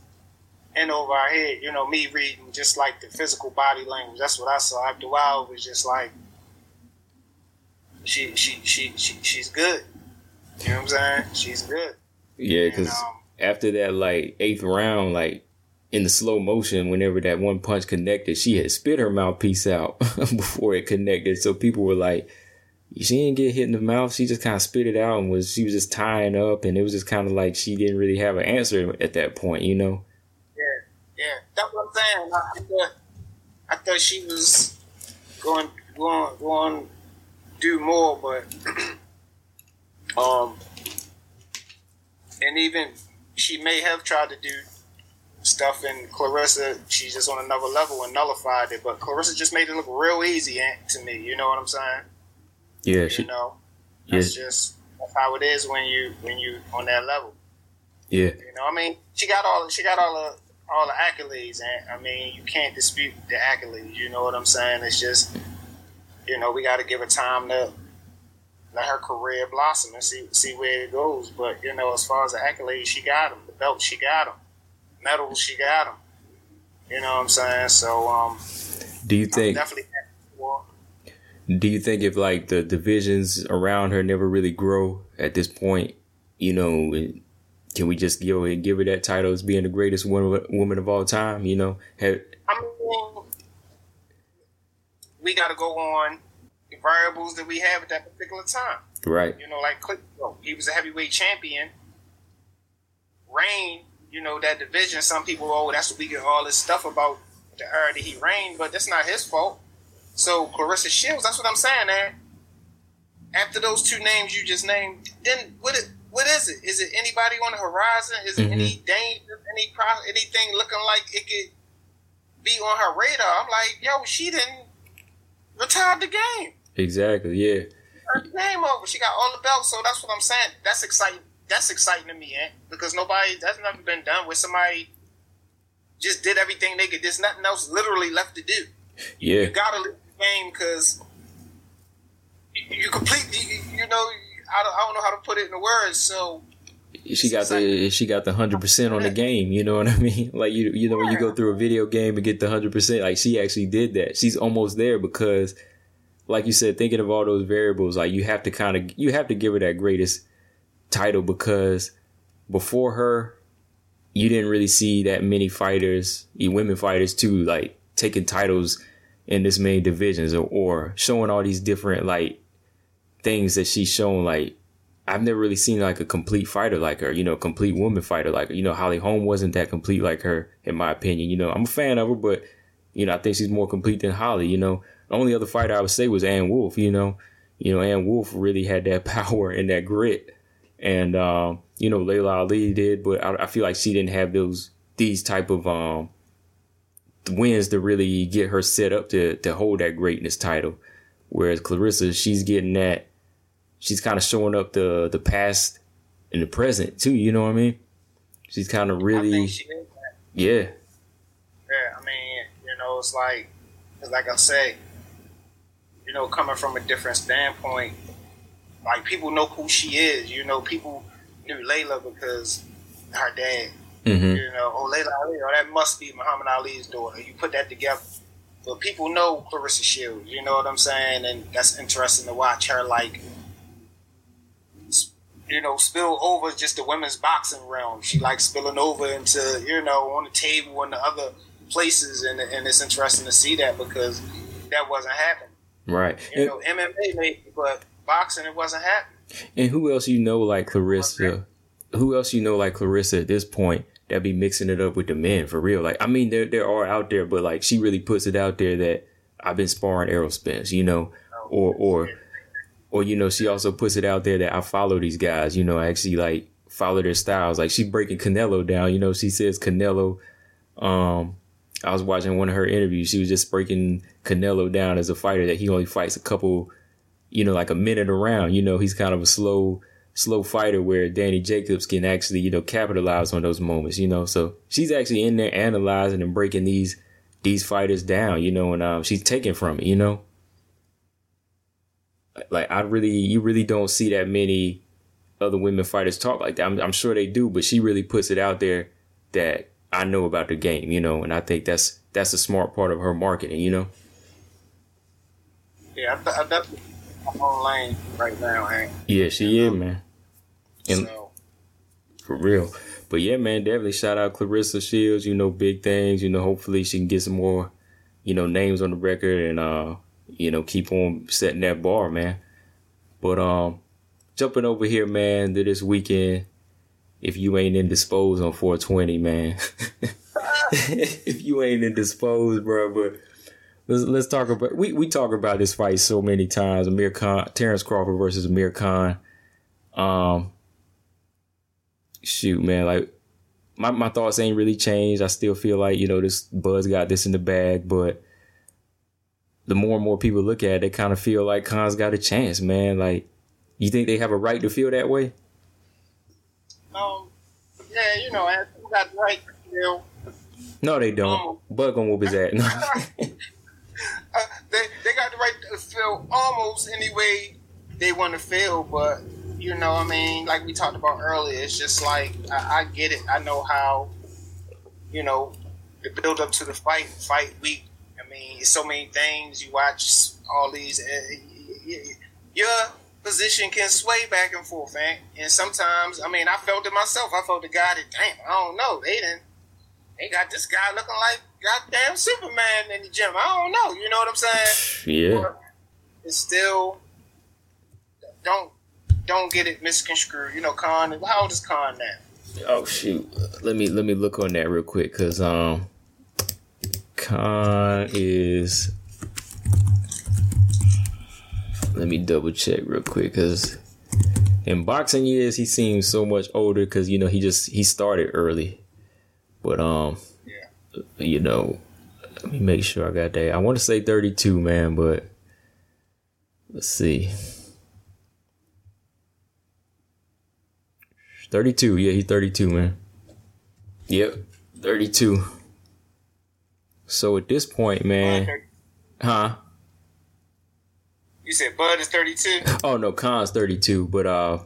in over our head. You know, me reading just like the physical body language. That's what I saw. After a while, it was just like she, she, she, she she's good. You know what I'm saying? She's good. Yeah, because um, after that like eighth round, like in the slow motion, whenever that one punch connected, she had spit her mouthpiece out [LAUGHS] before it connected. So people were like, she didn't get hit in the mouth. She just kind of spit it out and was she was just tying up, and it was just kind of like she didn't really have an answer at that point, you know. That's what I'm saying. I, I thought, I thought she was going, going, going do more, but [CLEARS THROAT] um, and even she may have tried to do stuff in Claressa. She's just on another level and nullified it, but Claressa just made it look real easy Aunt, to me. You know what I'm saying? Yeah, You she, know, yeah, just that's how it is when you when you on that level. yeah, You know, I mean, she got all she got all the all the accolades, and I mean, you can't dispute the accolades. You know what I'm saying? It's just, you know, we got to give her time to let her career blossom and see see where it goes. But you know, as far as the accolades, she got them. The belts, she got them. Medals, she got them. You know what I'm saying? So, um, Do you think? definitely. Do you think if like the divisions around her never really grow at this point, you know, can we just give her give her that title as being the greatest woman woman of all time? You know, have, I mean, we got to go on the variables that we have at that particular time. right? You know, like Klitschko, he was a heavyweight champion. Reign, you know, that division. Some people, oh, that's what we get all this stuff about the era that he reigned, but that's not his fault. So Claressa Shields, that's what I'm saying, man. After those two names you just named, then what? It, what is it? Is it anybody on the horizon? Is it any danger? Any pro- anything looking like it could be on her radar? I'm like, yo, she didn't retire the game Exactly. Yeah. her game over. She got all the belts, so that's what I'm saying. That's exciting. That's exciting to me, eh? Because nobody that's never been done where somebody just did everything they could. There's nothing else literally left to do. Yeah. You gotta leave the game because you completely, you know, I don't, I don't know how to put it in the words. So She got the she got the hundred percent on the game. You know what I [LAUGHS] mean? Like you you know when you go through a video game and get the hundred percent, like she actually did that. She's almost there because, like you said, thinking of all those variables, like you have to kind of you have to give her that greatest title because before her, you didn't really see that many fighters, women fighters too, like taking titles in this many divisions or, or showing all these different like things that she's shown like I've never really seen like a complete fighter like her, you know, complete woman fighter like her. You know, Holly Holm wasn't that complete like her, in my opinion. You know, I'm a fan of her, but you know, I think she's more complete than Holly. You know, the only other fighter I would say was Ann Wolfe. You know, you know, Ann Wolfe really had that [LAUGHS] power and that grit, and um, you know, Laila Ali did, but I, I feel like she didn't have those these type of um wins to really get her set up to to hold that greatness title. Whereas Claressa, she's getting that she's kind of showing up the the past and the present too. You know what I mean? She's kind of really, think she that. yeah, Yeah, I mean, you know, it's like, it's like I say, you know, coming from a different standpoint, like people know who she is. You know, people knew Laila because her dad. hmm You know, oh Laila Ali, oh, that must be Muhammad Ali's daughter. You put that together. But people know Claressa Shields. You know what I'm saying? And that's interesting to watch her like. You know, spill over just the women's boxing realm. She likes spilling over into, you know, on the table and the other places, and and it's interesting to see that because that wasn't happening. right. You And, know, MMA maybe, but boxing it wasn't happening. and who else you know like Claressa? Who else you know like Claressa at this point that be mixing it up with the men for real? Like, I mean, there there are out there, but like she really puts it out there that I've been sparring Errol Spence, you know, oh, or or or you know, she also puts it out there that I follow these guys. You know, I actually like follow their styles. Like she breaking Canelo down. You know, she says Canelo. Um, I was watching one of her interviews. She was just breaking Canelo down as a fighter that he only fights a couple, you know, like a minute around. You know, he's kind of a slow, slow fighter where Danny Jacobs can actually, you know, capitalize on those moments, you know. So she's actually in there analyzing and breaking these these fighters down, you know, and um, she's taking from it, you know. Like I really, you really don't see that many other women fighters talk like that. I'm, I'm sure they do, but she really puts it out there that I know about the game, you know, and I think that's that's a smart part of her marketing, you know. Yeah, I, th- I definitely I'm on lane right now, Hank. Yeah, she is, man. And So For real. But yeah, man, definitely shout out Claressa Shields, you know, big things. You know, hopefully she can get some more, you know, names on the record and uh, you know, keep on setting that bar, man. But um jumping over here, man, to this weekend, if you ain't indisposed on 420, man. [LAUGHS] if you ain't indisposed, bro, but let's let's talk about we we talk about this fight so many times. Amir Khan, Terence Crawford versus Amir Khan. Um, shoot, man, like my my thoughts ain't really changed. I still feel like you know this Buzz got this in the bag, but the more and more people look at it, they kind of feel like Khan's got a chance, man. Like, you think they have a right to feel that way? um, yeah, you know, you got the right to feel. No, they don't. Oh. Bud gonna whoop his ass. Uh, they they got the right to feel almost any way they want to feel, but you know, I mean, like we talked about earlier, it's just like I, I get it. I know how, you know, the build up to the fight, fight week. I mean, so many things you watch. All these, uh, y- y- your position can sway back and forth, and and sometimes, I mean, I felt it myself. I felt the guy that, damn, I don't know, they didn't. They got this guy looking like goddamn Superman in the gym. I don't know. You know what I'm saying? [LAUGHS] yeah. It's still don't don't get it misconstrued. You know, Khan. How old is Khan now? Oh shoot. Let me let me look on that real quick because um, Khan is. Let me double check real quick because in boxing years he seems so much older because you know he just he started early, but um, Yeah. you know, let me make sure I got that. I want to say thirty two, man, but let's see. 32. Yeah, he's 32, man. Yep, 32. So at this point, man, huh? You said Bud is 32. Oh no, Khan's 32, but uh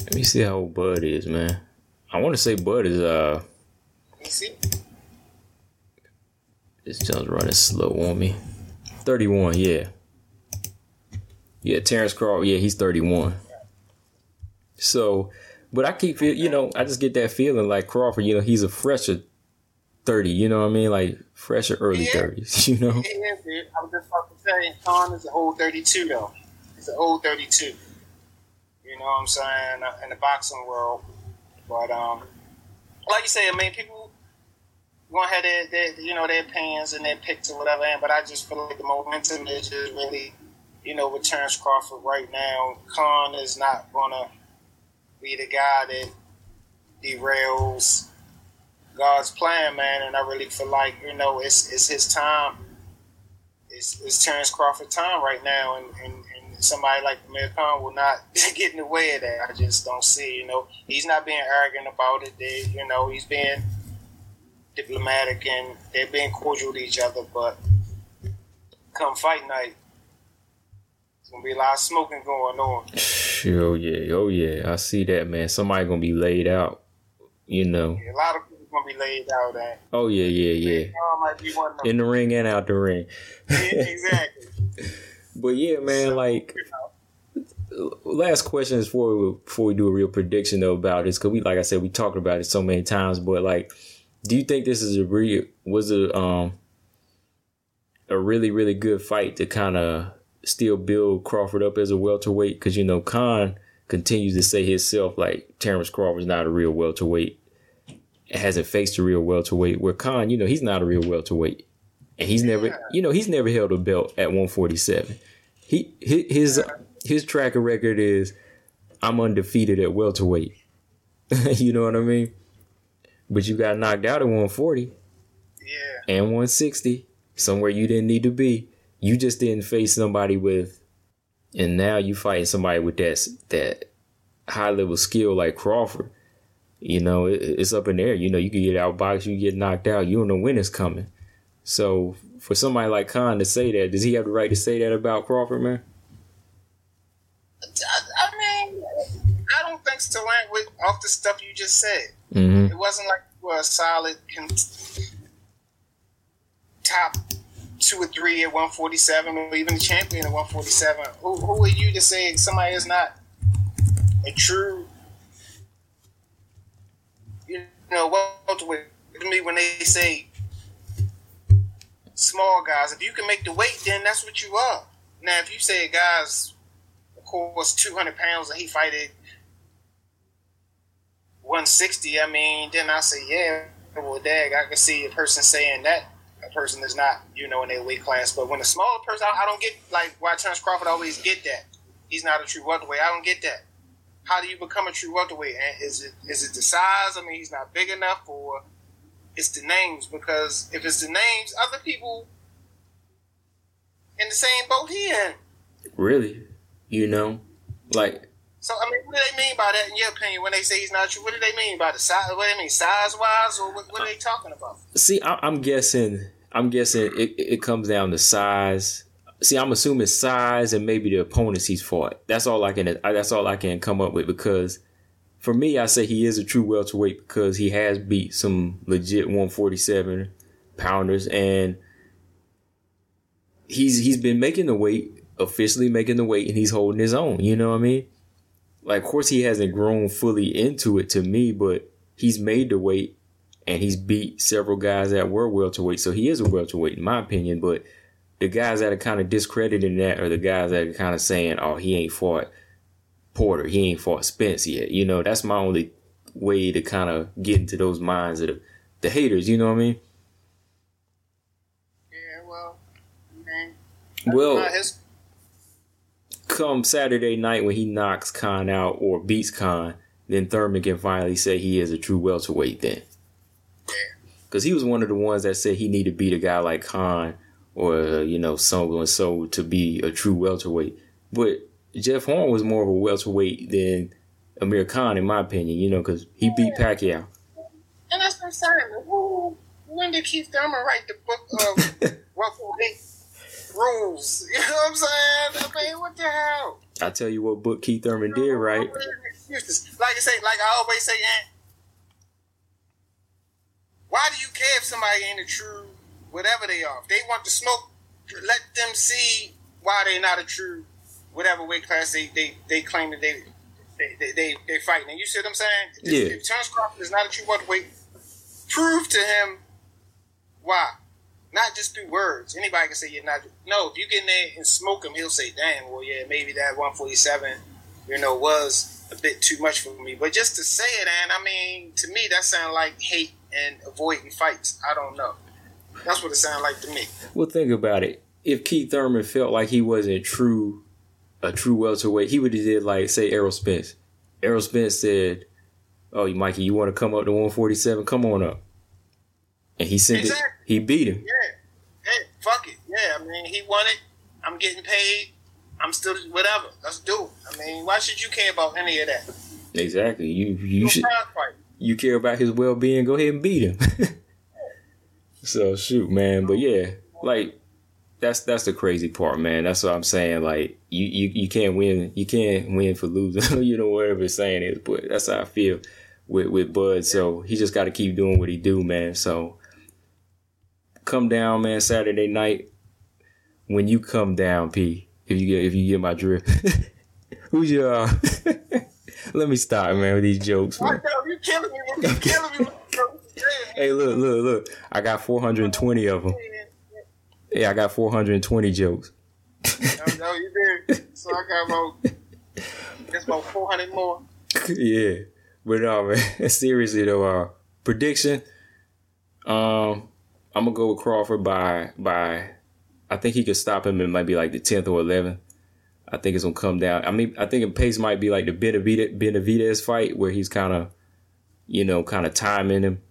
let me see how old Bud is, man. I want to say Bud is uh You see? this jump's running slow on me. 31, yeah. Yeah, Terence Crawford, yeah, he's 31. So, but I keep feel, you know, I just get that feeling like Crawford, you know, he's a fresher 30, you know what I mean? Like fresh or early Yeah. 30s, [LAUGHS] you know? Yeah, dude. I was just about to say Khan is an old 32 though. He's an old 32. You know what I'm saying? Uh, In the boxing world, but um, like you say, I mean, people gonna have their, their you know their opinions and their picks or whatever. And but I just feel like the momentum is just really, you know, with Terence Crawford right now. Khan is not gonna be the guy that derails God's plan, man. And I really feel like you know it's it's his time. It's, it's Terence Crawford time right now, and, and, and somebody like Amir Khan will not [LAUGHS] get in the way of that. I just don't see. You know, he's not being arrogant about it. They, you know, he's being diplomatic and they're being cordial to each other. But come fight night, it's gonna be a lot of smoking going on. Oh yeah, oh yeah, I see that, man. Somebody gonna be laid out, you know. A lot of be laid out. And Oh yeah, yeah, yeah. Khan might be one of. In the ring and out the ring. Yeah, exactly. [LAUGHS] But yeah, man, like You know, last question is before we, before we do a real prediction though about this because we like I said we talked about it so many times. But like, do you think this is a real was a um a really really good fight to kind of still build Crawford up as a welterweight? Because you know Khan continues to say himself like Terence Crawford's not a real welterweight. Hasn't faced a real welterweight. Where Khan, you know, he's not a real welterweight, and he's never, you know, he's never held a belt at 147. He his his track record is I'm undefeated at welterweight. [LAUGHS] you know what I mean? But you got knocked out at 140 yeah. and 160, somewhere you didn't need to be. You just didn't face somebody with and now you fighting somebody with that that high level skill like Crawford. You know, it, it's up in the air. You know, you can get outboxed, you get knocked out. You don't know when it's coming. So for somebody like Khan to say that, does he have the right to say that about Crawford, man? I, mean, I don't think so. With off the stuff you just said, Mm-hmm. it wasn't like you were a solid top two or three at 147, or even the champion at 147. Who, who are you to say somebody is not a true, you know, welterweight? To me, when they say small guys, if you can make the weight, then that's what you are. Now, if you say a guy's, of course, 200 pounds and he fighted 160, I mean, then I say, yeah, well, dag, I can see a person saying that a person is not, you know, in their weight class. But when a smaller person, I, I don't get, like, why Terence Crawford always get that. He's not a true welterweight. I don't get that. How do you become a true welterweight? And is it is it the size? I mean, he's not big enough, or it's the names? Because if it's the names, other people in the same boat he in. Really? You know, like So I mean, what do they mean by that? In your opinion, when they say he's not true, what do they mean by the size? What do they mean, size wise, or what, what are they talking about? See, I, I'm guessing. I'm guessing it, it comes down to size. See, I'm assuming size and maybe the opponents he's fought. That's all I can. That's all I can come up with because, for me, I say he is a true welterweight because he has beat some legit 147 pounders and he's he's been making the weight officially making the weight and he's holding his own. You know what I mean? Like, of course, he hasn't grown fully into it to me, but he's made the weight and he's beat several guys that were welterweight. So he is a welterweight in my opinion. But the guys that are kind of discrediting that are the guys that are kind of saying, "Oh, he ain't fought Porter, he ain't fought Spence yet." You know, that's my only way to kind of get into those minds of the, the haters. You know what I mean? Yeah, well, man, Well, his. come Saturday night when he knocks Khan out or beats Khan, then Thurman can finally say he is a true welterweight then. Because he was one of the ones that said he needed to beat a guy like Khan or, you know, so and so to be a true welterweight. But Jeff Horn was more of a welterweight than Amir Khan, in my opinion, you know, because he beat Pacquiao. And that's what I'm saying. When did Keith Thurman write the book of [LAUGHS] welterweight rules? [LAUGHS] You know what I'm saying? I mean, what the hell? I tell you what book Keith Thurman did, right? Like I say, like I always say, why do you care if somebody ain't a true whatever they are? If they want to smoke, let them see why they're not a true whatever weight class they they, they claim that they they, they, they, they fighting. And you see what I'm saying? If, Yeah. if Terence Crawford is not a true welterweight, prove to him why. Not just through words. Anybody can say you're not. No, if you get in there and smoke him, he'll say, "Damn, well, yeah, maybe that 147, you know, was a bit too much for me." But just to say it, and I mean, to me, that sounds like hate and avoiding fights. I don't know. That's what it sounds like to me. Well, think about it. If Keith Thurman felt like he wasn't true, a true welterweight, he would have did like say Errol Spence. Errol Spence said, "Oh, Mikey, you want to come up to 147? Come on up." And he sent Exactly. it. He beat him. Yeah, hey, fuck it. Yeah, I mean, he won it. I'm getting paid. I'm still whatever. Let's do it. I mean, why should you care about any of that? Exactly. You you Go should you care about his well being. Go ahead and beat him. [LAUGHS] so shoot, man. But yeah, like that's that's the crazy part, man. That's what I'm saying. Like you you, you can't win. You can't win for losing. [LAUGHS] you know whatever the saying is. But that's how I feel with with Bud. So he just got to keep doing what he do, man. So come down, man. Saturday night when you come down, P. If you get if you get my drift, [LAUGHS] who's your? Uh, [LAUGHS] let me stop, man, with these jokes, man. I know you killing me. You killing me. [LAUGHS] Hey, look, look, look. I got 420 of them. Yeah, I got 420 jokes. Know you did. So I got about that's about four hundred more. [LAUGHS] yeah. But no, man. [LAUGHS] Seriously though, uh, prediction. Um, I'm gonna go with Crawford by by. I think he could stop him in maybe like the 10th or 11th. I think it's gonna come down. I mean, I think the pace might be like the Benavidez, Benavidez fight where he's kind of, you know, kind of timing him.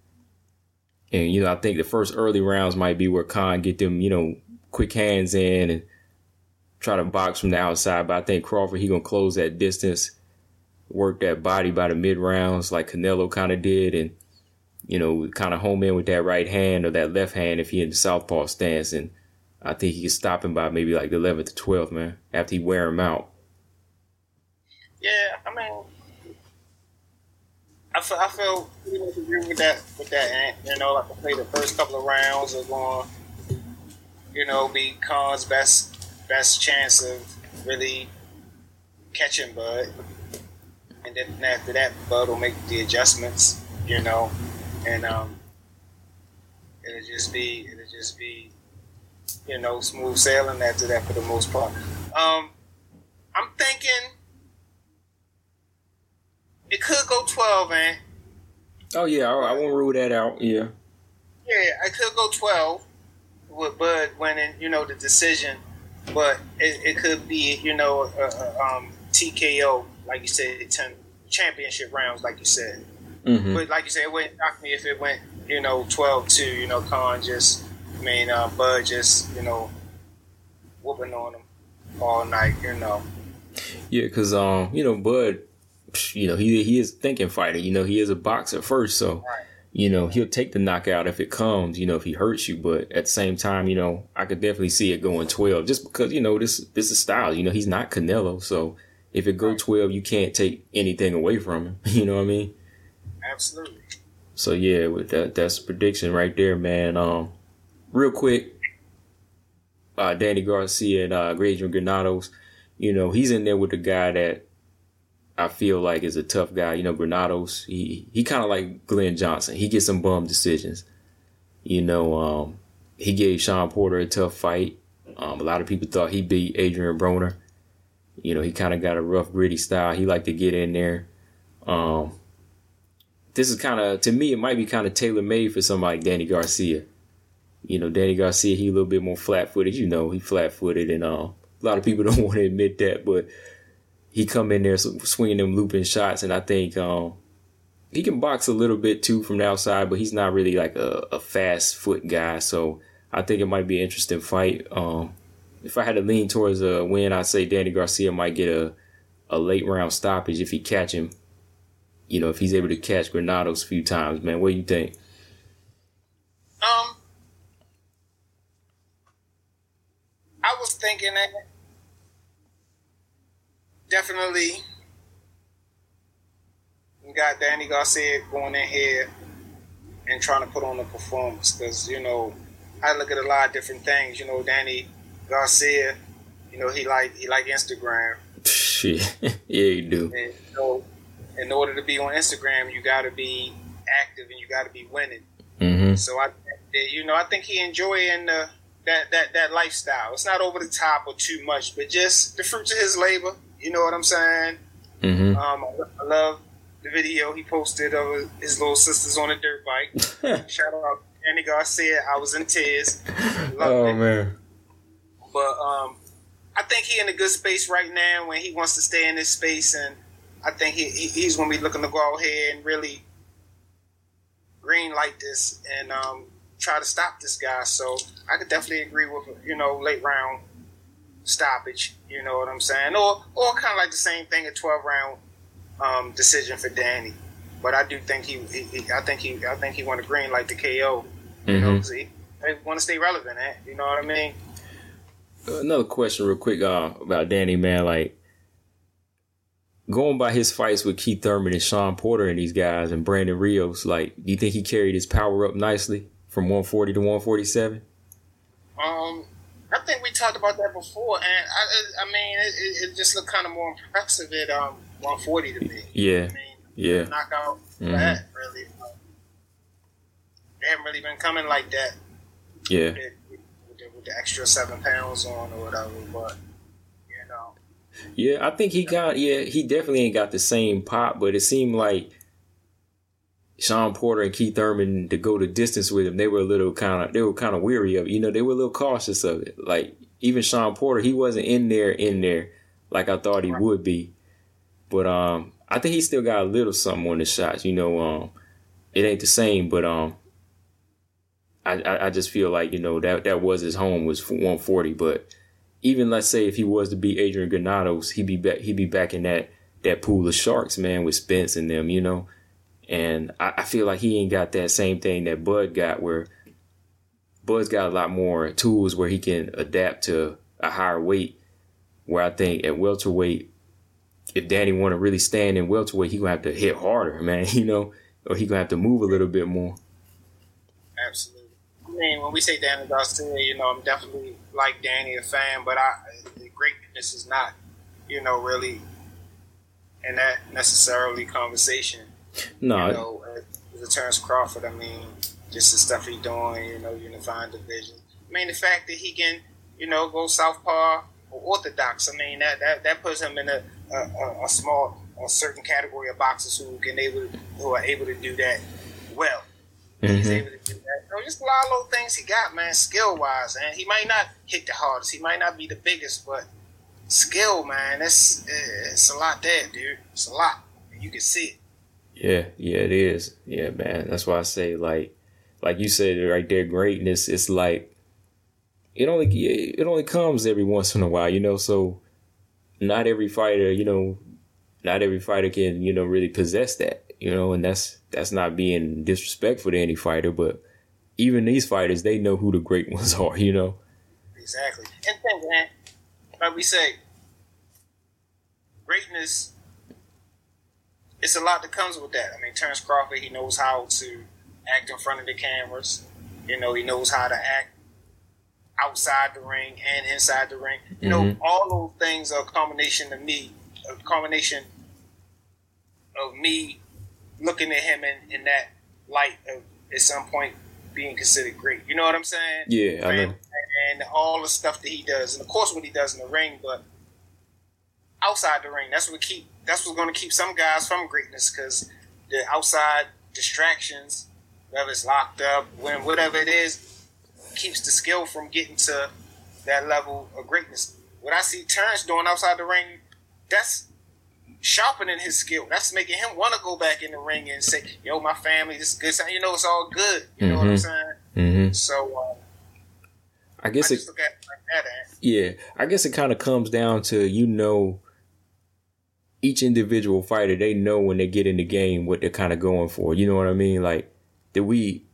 And you know, I think the first early rounds might be where Khan get them, you know, quick hands in and try to box from the outside, but I think Crawford he gonna close that distance, work that body by the mid rounds like Canelo kind of did, and you know kind of home in with that right hand or that left hand if he in the southpaw stance, and I think he can stop him by maybe like the 11th to 12th, man, after he wear him out. Yeah, I mean, I feel I feel pretty much agree with that with that. You know, like I play the first couple of rounds are going, you know, be Khan's best best chance of really catching Bud, and then after that, Bud will make the adjustments. You know, and um, it'll just be it'll just be you know smooth sailing after that for the most part. Um, I'm thinking it could go 12, man. Oh yeah, I, I won't rule that out. Yeah. Yeah, I could go 12 with Bud winning, you know, the decision, but it, it could be, you know, a, a, um, TKO, like you said, 10 championship rounds, like you said. Mm-hmm. But like you said, it wouldn't shock me if it went, you know, 12 2, you know, Khan just, I mean, uh, Bud just, you know, whooping on him all night, you know. Yeah, because um, you know, Bud, you know, he he is thinking fighter. You know, he is a boxer first, so Right. you know he'll take the knockout if it comes. You know, if he hurts you, but at the same time, you know, I could definitely see it going twelve, just because you know this this is style. You know, he's not Canelo, so if it go twelve, you can't take anything away from him. [LAUGHS] You know what I mean? Absolutely. So yeah, with that that's a prediction right there, man. Um, real quick, uh, Danny Garcia and uh, Adrian Granados, you know, he's in there with the guy that I feel like is a tough guy. You know, Granados, he he kind of like Glen Johnson. He gets some bum decisions. You know, um, he gave Shawn Porter a tough fight. Um, a lot of people thought he beat Adrian Broner. You know, he kind of got a rough, gritty style. He liked to get in there. Um, this is kind of to me it might be kind of tailor made for somebody like Danny Garcia. You know, Danny Garcia he a little bit more flat footed. You know, he flat footed, and uh, a lot of people [LAUGHS] don't want to admit that, but he come in there swinging them looping shots, and I think um, he can box a little bit too from the outside, but he's not really like a, a fast foot guy. So I think it might be an interesting fight. Um, if I had to lean towards a win, I'd say Danny Garcia might get a a late round stoppage if he catch him you know, if he's able to catch Granados a few times, man, what do you think? Um, I was thinking that definitely we got Danny Garcia going in here and trying to put on a performance because you know I look at a lot of different things. You know, Danny Garcia, you know he like he like Instagram, Shit, [LAUGHS] yeah, you do. and you know, in order to be on Instagram, you got to be active and you got to be winning. hmm So I, you know, I think he enjoying the, that that that lifestyle. It's not over the top or too much, but just the fruits of his labor. You know what I'm saying? hmm Um, I love the video he posted of his little sisters on a dirt bike. [LAUGHS] Shout out Andy Garcia. I was in tears. [LAUGHS] Loved oh it. man, But um, I think he in a good space right now when he wants to stay in this space, and I think he, he he's going to be looking to go out here and really green light this and um, try to stop this guy. So I could definitely agree with you know late round stoppage. You know what I'm saying? Or or kind of like the same thing, a 12 round um, decision for Danny. But I do think he, he, he I think he I think he want to green like the KO. You know, Mhm. 'cause he, they want to stay relevant. Eh? You know what I mean? another question, real quick, uh, about Danny, man. Like going by his fights with Keith Thurman and Shawn Porter and these guys and Brandon Rios. Like, do you think he carried his power up nicely from 140 to 147? Um, I think we talked about that before, and I, I mean, it, it, it just looked kind of more impressive at um 140 to me. Yeah, I mean, yeah. knockout Mhm. that really. They haven't really been coming like that Yeah. with, with, the, with the extra seven pounds on or whatever, but you know, Yeah, I think he got yeah, he definitely ain't got the same pop, but it seemed like Shawn Porter and Keith Thurman to go the distance with him, they were a little kind of they were kind of weary of it. You know, they were a little cautious of it. Like even Shawn Porter, he wasn't in there in there like I thought he would be. But um I think he still got a little something on the shots. You know, um it ain't the same, but um I, I, I just feel like, you know, that that was his home was 140, but even let's say if he was to beat Adrian Granados, he'd be back. He'd be back in that that pool of sharks, man, with Spence and them, you know. And I, I feel like he ain't got that same thing that Bud got, where Bud's got a lot more tools where he can adapt to a higher weight. Where I think at welterweight, if Danny want to really stand in welterweight, he gonna have to hit harder, [LAUGHS] man. You know, or he gonna have to move a little bit more. Absolutely. I mean, when we say Danny Garcia, you know, I'm definitely like Danny a fan, but I the greatness is not, you know, really in that necessarily conversation. No, You know, as a Terence Crawford, I mean, just the stuff he doing, you know, unifying division. I mean, the fact that he can, you know, go southpaw or orthodox. I mean, that that, that puts him in a, a, a, small, a certain category of boxers who can able who are able to do that well. He's Mhm. able to do that. You know, just a lot of little things he got, man, skill wise. And he might not hit the hardest. He might not be the biggest, but skill, man, it's it's a lot there, dude. It's a lot. You can see it. Yeah, yeah, it is. Yeah, man. That's why I say like, like you said right there, greatness. It's like it only it only comes every once in a while, you know. So not every fighter, you know, not every fighter can you know really possess that, you know. And that's that's not being disrespectful to any fighter, but even these fighters, they know who the great [LAUGHS] ones are, you know. Exactly. And think, man, like we say, greatness. It's a lot that comes with that. I mean, Terence Crawford, he knows how to act in front of the cameras. You know, he knows how to act outside the ring and inside the ring. You know, Mhm. all those things are a combination of me, a combination of me looking at him in, in that light of at some point being considered great. You know what I'm saying? Yeah, I know. and, and all the stuff that he does, and of course what he does in the ring, but outside the ring, that's what keep that's what's going to keep some guys from greatness because the outside distractions, whether it's locked up, when whatever it is, keeps the skill from getting to that level of greatness. What I see Terence doing outside the ring, that's sharpening his skill. That's making him want to go back in the ring and say, "Yo, my family, this is good." You know, it's all good. You know what I'm Mhm. saying? hmm So. Uh, I I guess it just look at it like Yeah, I guess it kind of comes down to you know each individual fighter they know when they get in the game what they're kind of going for. You know what I mean? Like that we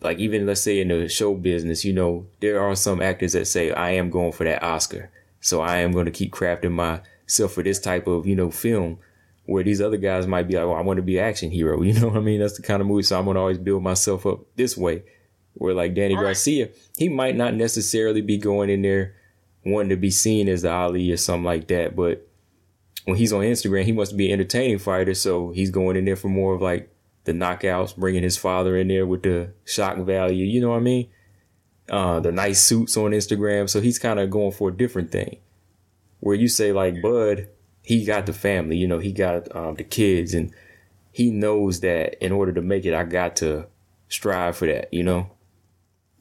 like even let's say in the show business, you know, there are some actors that say I am going for that Oscar. So I am going to keep crafting myself for this type of, you know, film where these other guys might be like, "Oh, I want to be an action hero." [LAUGHS] You know what I mean? That's the kind of movie so I'm going to always build myself up this way. Where like Danny Right. Garcia, he might not necessarily be going in there wanting to be seen as the Ali or something like that. But when he's on Instagram, he wants to be an entertaining fighter, so he's going in there for more of like the knockouts, bringing his father in there with the shock value. You know what I mean? Uh, the nice suits on Instagram, so he's kind of going for a different thing. Where you say like Bud, he got the family, you know, he got um, the kids, and he knows that in order to make it, I got to strive for that, you know.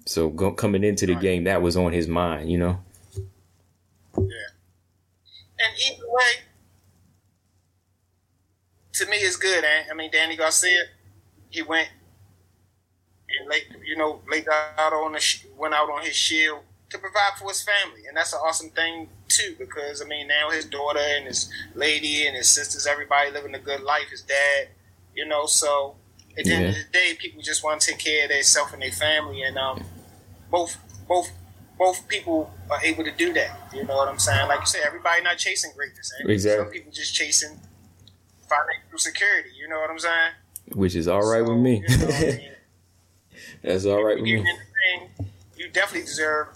So go, coming into the game, that was on his mind, you know. Yeah. And either way, to me, it's good. Ant. I mean, Danny Garcia, he went and laid, you know, laid out on the sh- went out on his shield to provide for his family, and that's an awesome thing too. Because I mean, now his daughter and his lady and his sisters, everybody living a good life. His dad, you know, so. At the end of the day, people just want to take care of themselves and their family, and um, both both both people are able to do that. You know what I'm saying? Like you said, everybody not chasing greatness. eh? Exactly. Some people just chasing financial security. You know what I'm saying? Which is all right So, with me. you know, I mean, [LAUGHS] That's all right with me. get in the ring, you definitely deserve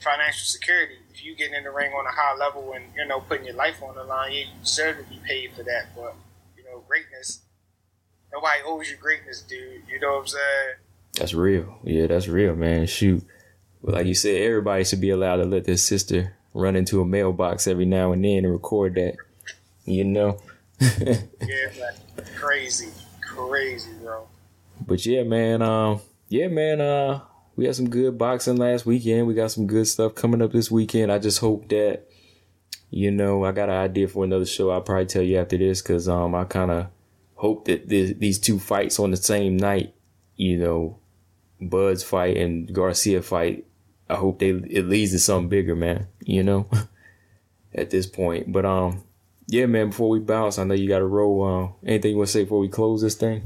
financial security. If you get in the ring on a high level and you know putting your life on the line, yeah, you deserve to be paid for that. But you know, greatness. Nobody owes you greatness, dude. You know what I'm saying? That's real. Yeah, that's real, man. Shoot. But like you said, everybody should be allowed to let their sister run into a mailbox every now and then and record that. You know? Yeah, crazy, crazy, bro. but yeah, man, um, yeah, man, uh, we had some good boxing last weekend. We got some good stuff coming up this weekend. I just hope that, you know, I got an idea for another show. I'll probably tell you after this because um, I kind of hope that th- these two fights on the same night, you know, Bud's fight and Garcia fight, I hope they it leads to something bigger, man. You know, [LAUGHS] at this point. But um, yeah, man. Before we bounce, I know you got to roll. Uh, anything you want to say before we close this thing?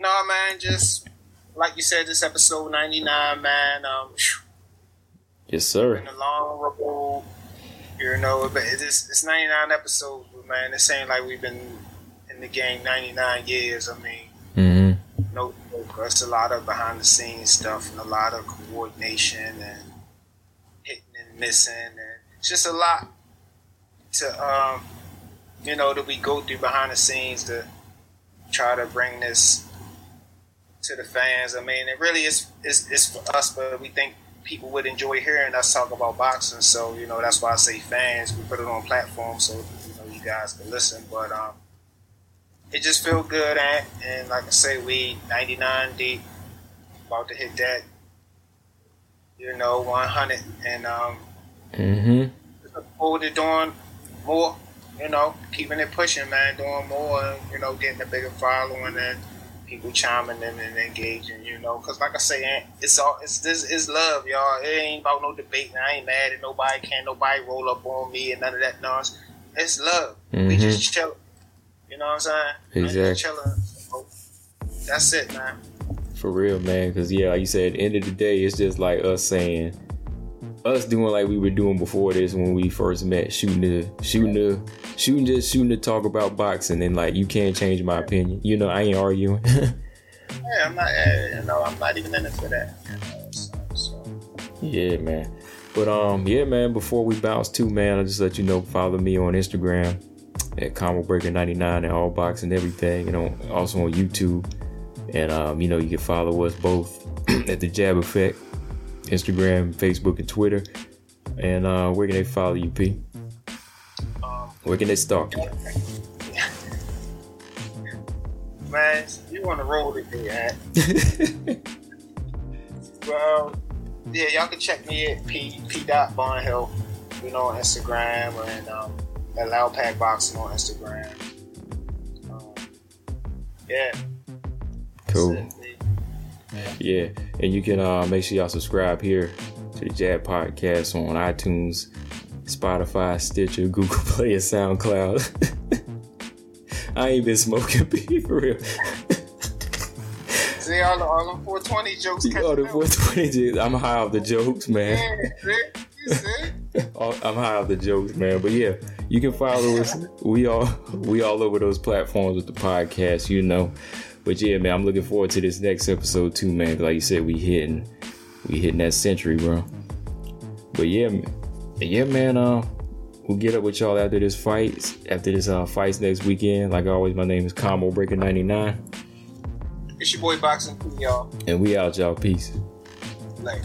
No, man, just like you said, this episode 99, man. Um, Yes, sir. been a long road. You know, but it's, it's 99 episodes, but man, it ain't like we've been in the game 99 years. I mean, Mm-hmm. no, it's a lot of behind the scenes stuff and a lot of coordination and hitting and missing, and it's just a lot to um, you know that we go through behind the scenes to try to bring this to the fans. I mean, it really is is is for us, but we think people would enjoy hearing us talk about boxing. So you know that's why I say fans. We put it on platforms so you know you guys can listen, but um it just feel good and, and like I say, we 99 deep, about to hit that, you know, 100, and um, Mm-hmm. to doing more, you know, keeping it pushing, man, doing more, and, you know, getting a bigger following and people chiming in and engaging, you know, because like I say, it's all, it's this is love, y'all. It ain't about no debate, and I ain't mad at nobody, can't nobody roll up on me and none of that nonsense. It's love. We Mhm. just chilling. You know what I'm saying? We Exactly. chilling. That's it, man. For real, man. Because yeah, like you said, at the end of the day, it's just like us saying, us doing like we were doing before this when we first met, shooting the, shooting the, shooting just shooting to talk about boxing, and like you can't change my opinion. You know, I ain't arguing. [LAUGHS] Yeah, I'm not. You know, I'm not even in it for that. Yeah, man. But um, yeah, man. Before we bounce too, man, I just let you know, follow me on Instagram at Combo Breaker 99 and all box and everything, and on, also on YouTube. And um, you know, you can follow us both [CLEARS THROAT] at the Jab Effect, Instagram, Facebook, and Twitter. And uh, where can they follow you, P? Um, Where can they stalk you? [LAUGHS] man, you on the road today, man. [LAUGHS] Well, yeah, y'all can check me at P P dot Barnhill, you know, on Instagram and um, at Loud Pack Boxing on Instagram. Um, yeah, cool. Yeah, and you can uh, make sure y'all subscribe here to the Jab Podcast on iTunes, Spotify, Stitcher, [LAUGHS] Google Play, and SoundCloud. [LAUGHS] I ain't been smoking [LAUGHS] P for real. See all the all them 420 jokes. The catching up. 420, I'm high off the jokes, man. Yeah, you see. I'm high off the jokes, man. But yeah, you can follow us. We all we all over those platforms with the podcast, you know. But yeah, man, I'm looking forward to this next episode too, man. Like you said, we hitting we hitting that century, bro. But yeah, man- yeah, man. Uh, we'll get up with y'all after this fight. After this uh fights next weekend. Like always, my name is Combo Breaker 99, It's your boy Boxing, for y'all. and we out, y'all. Peace. Later.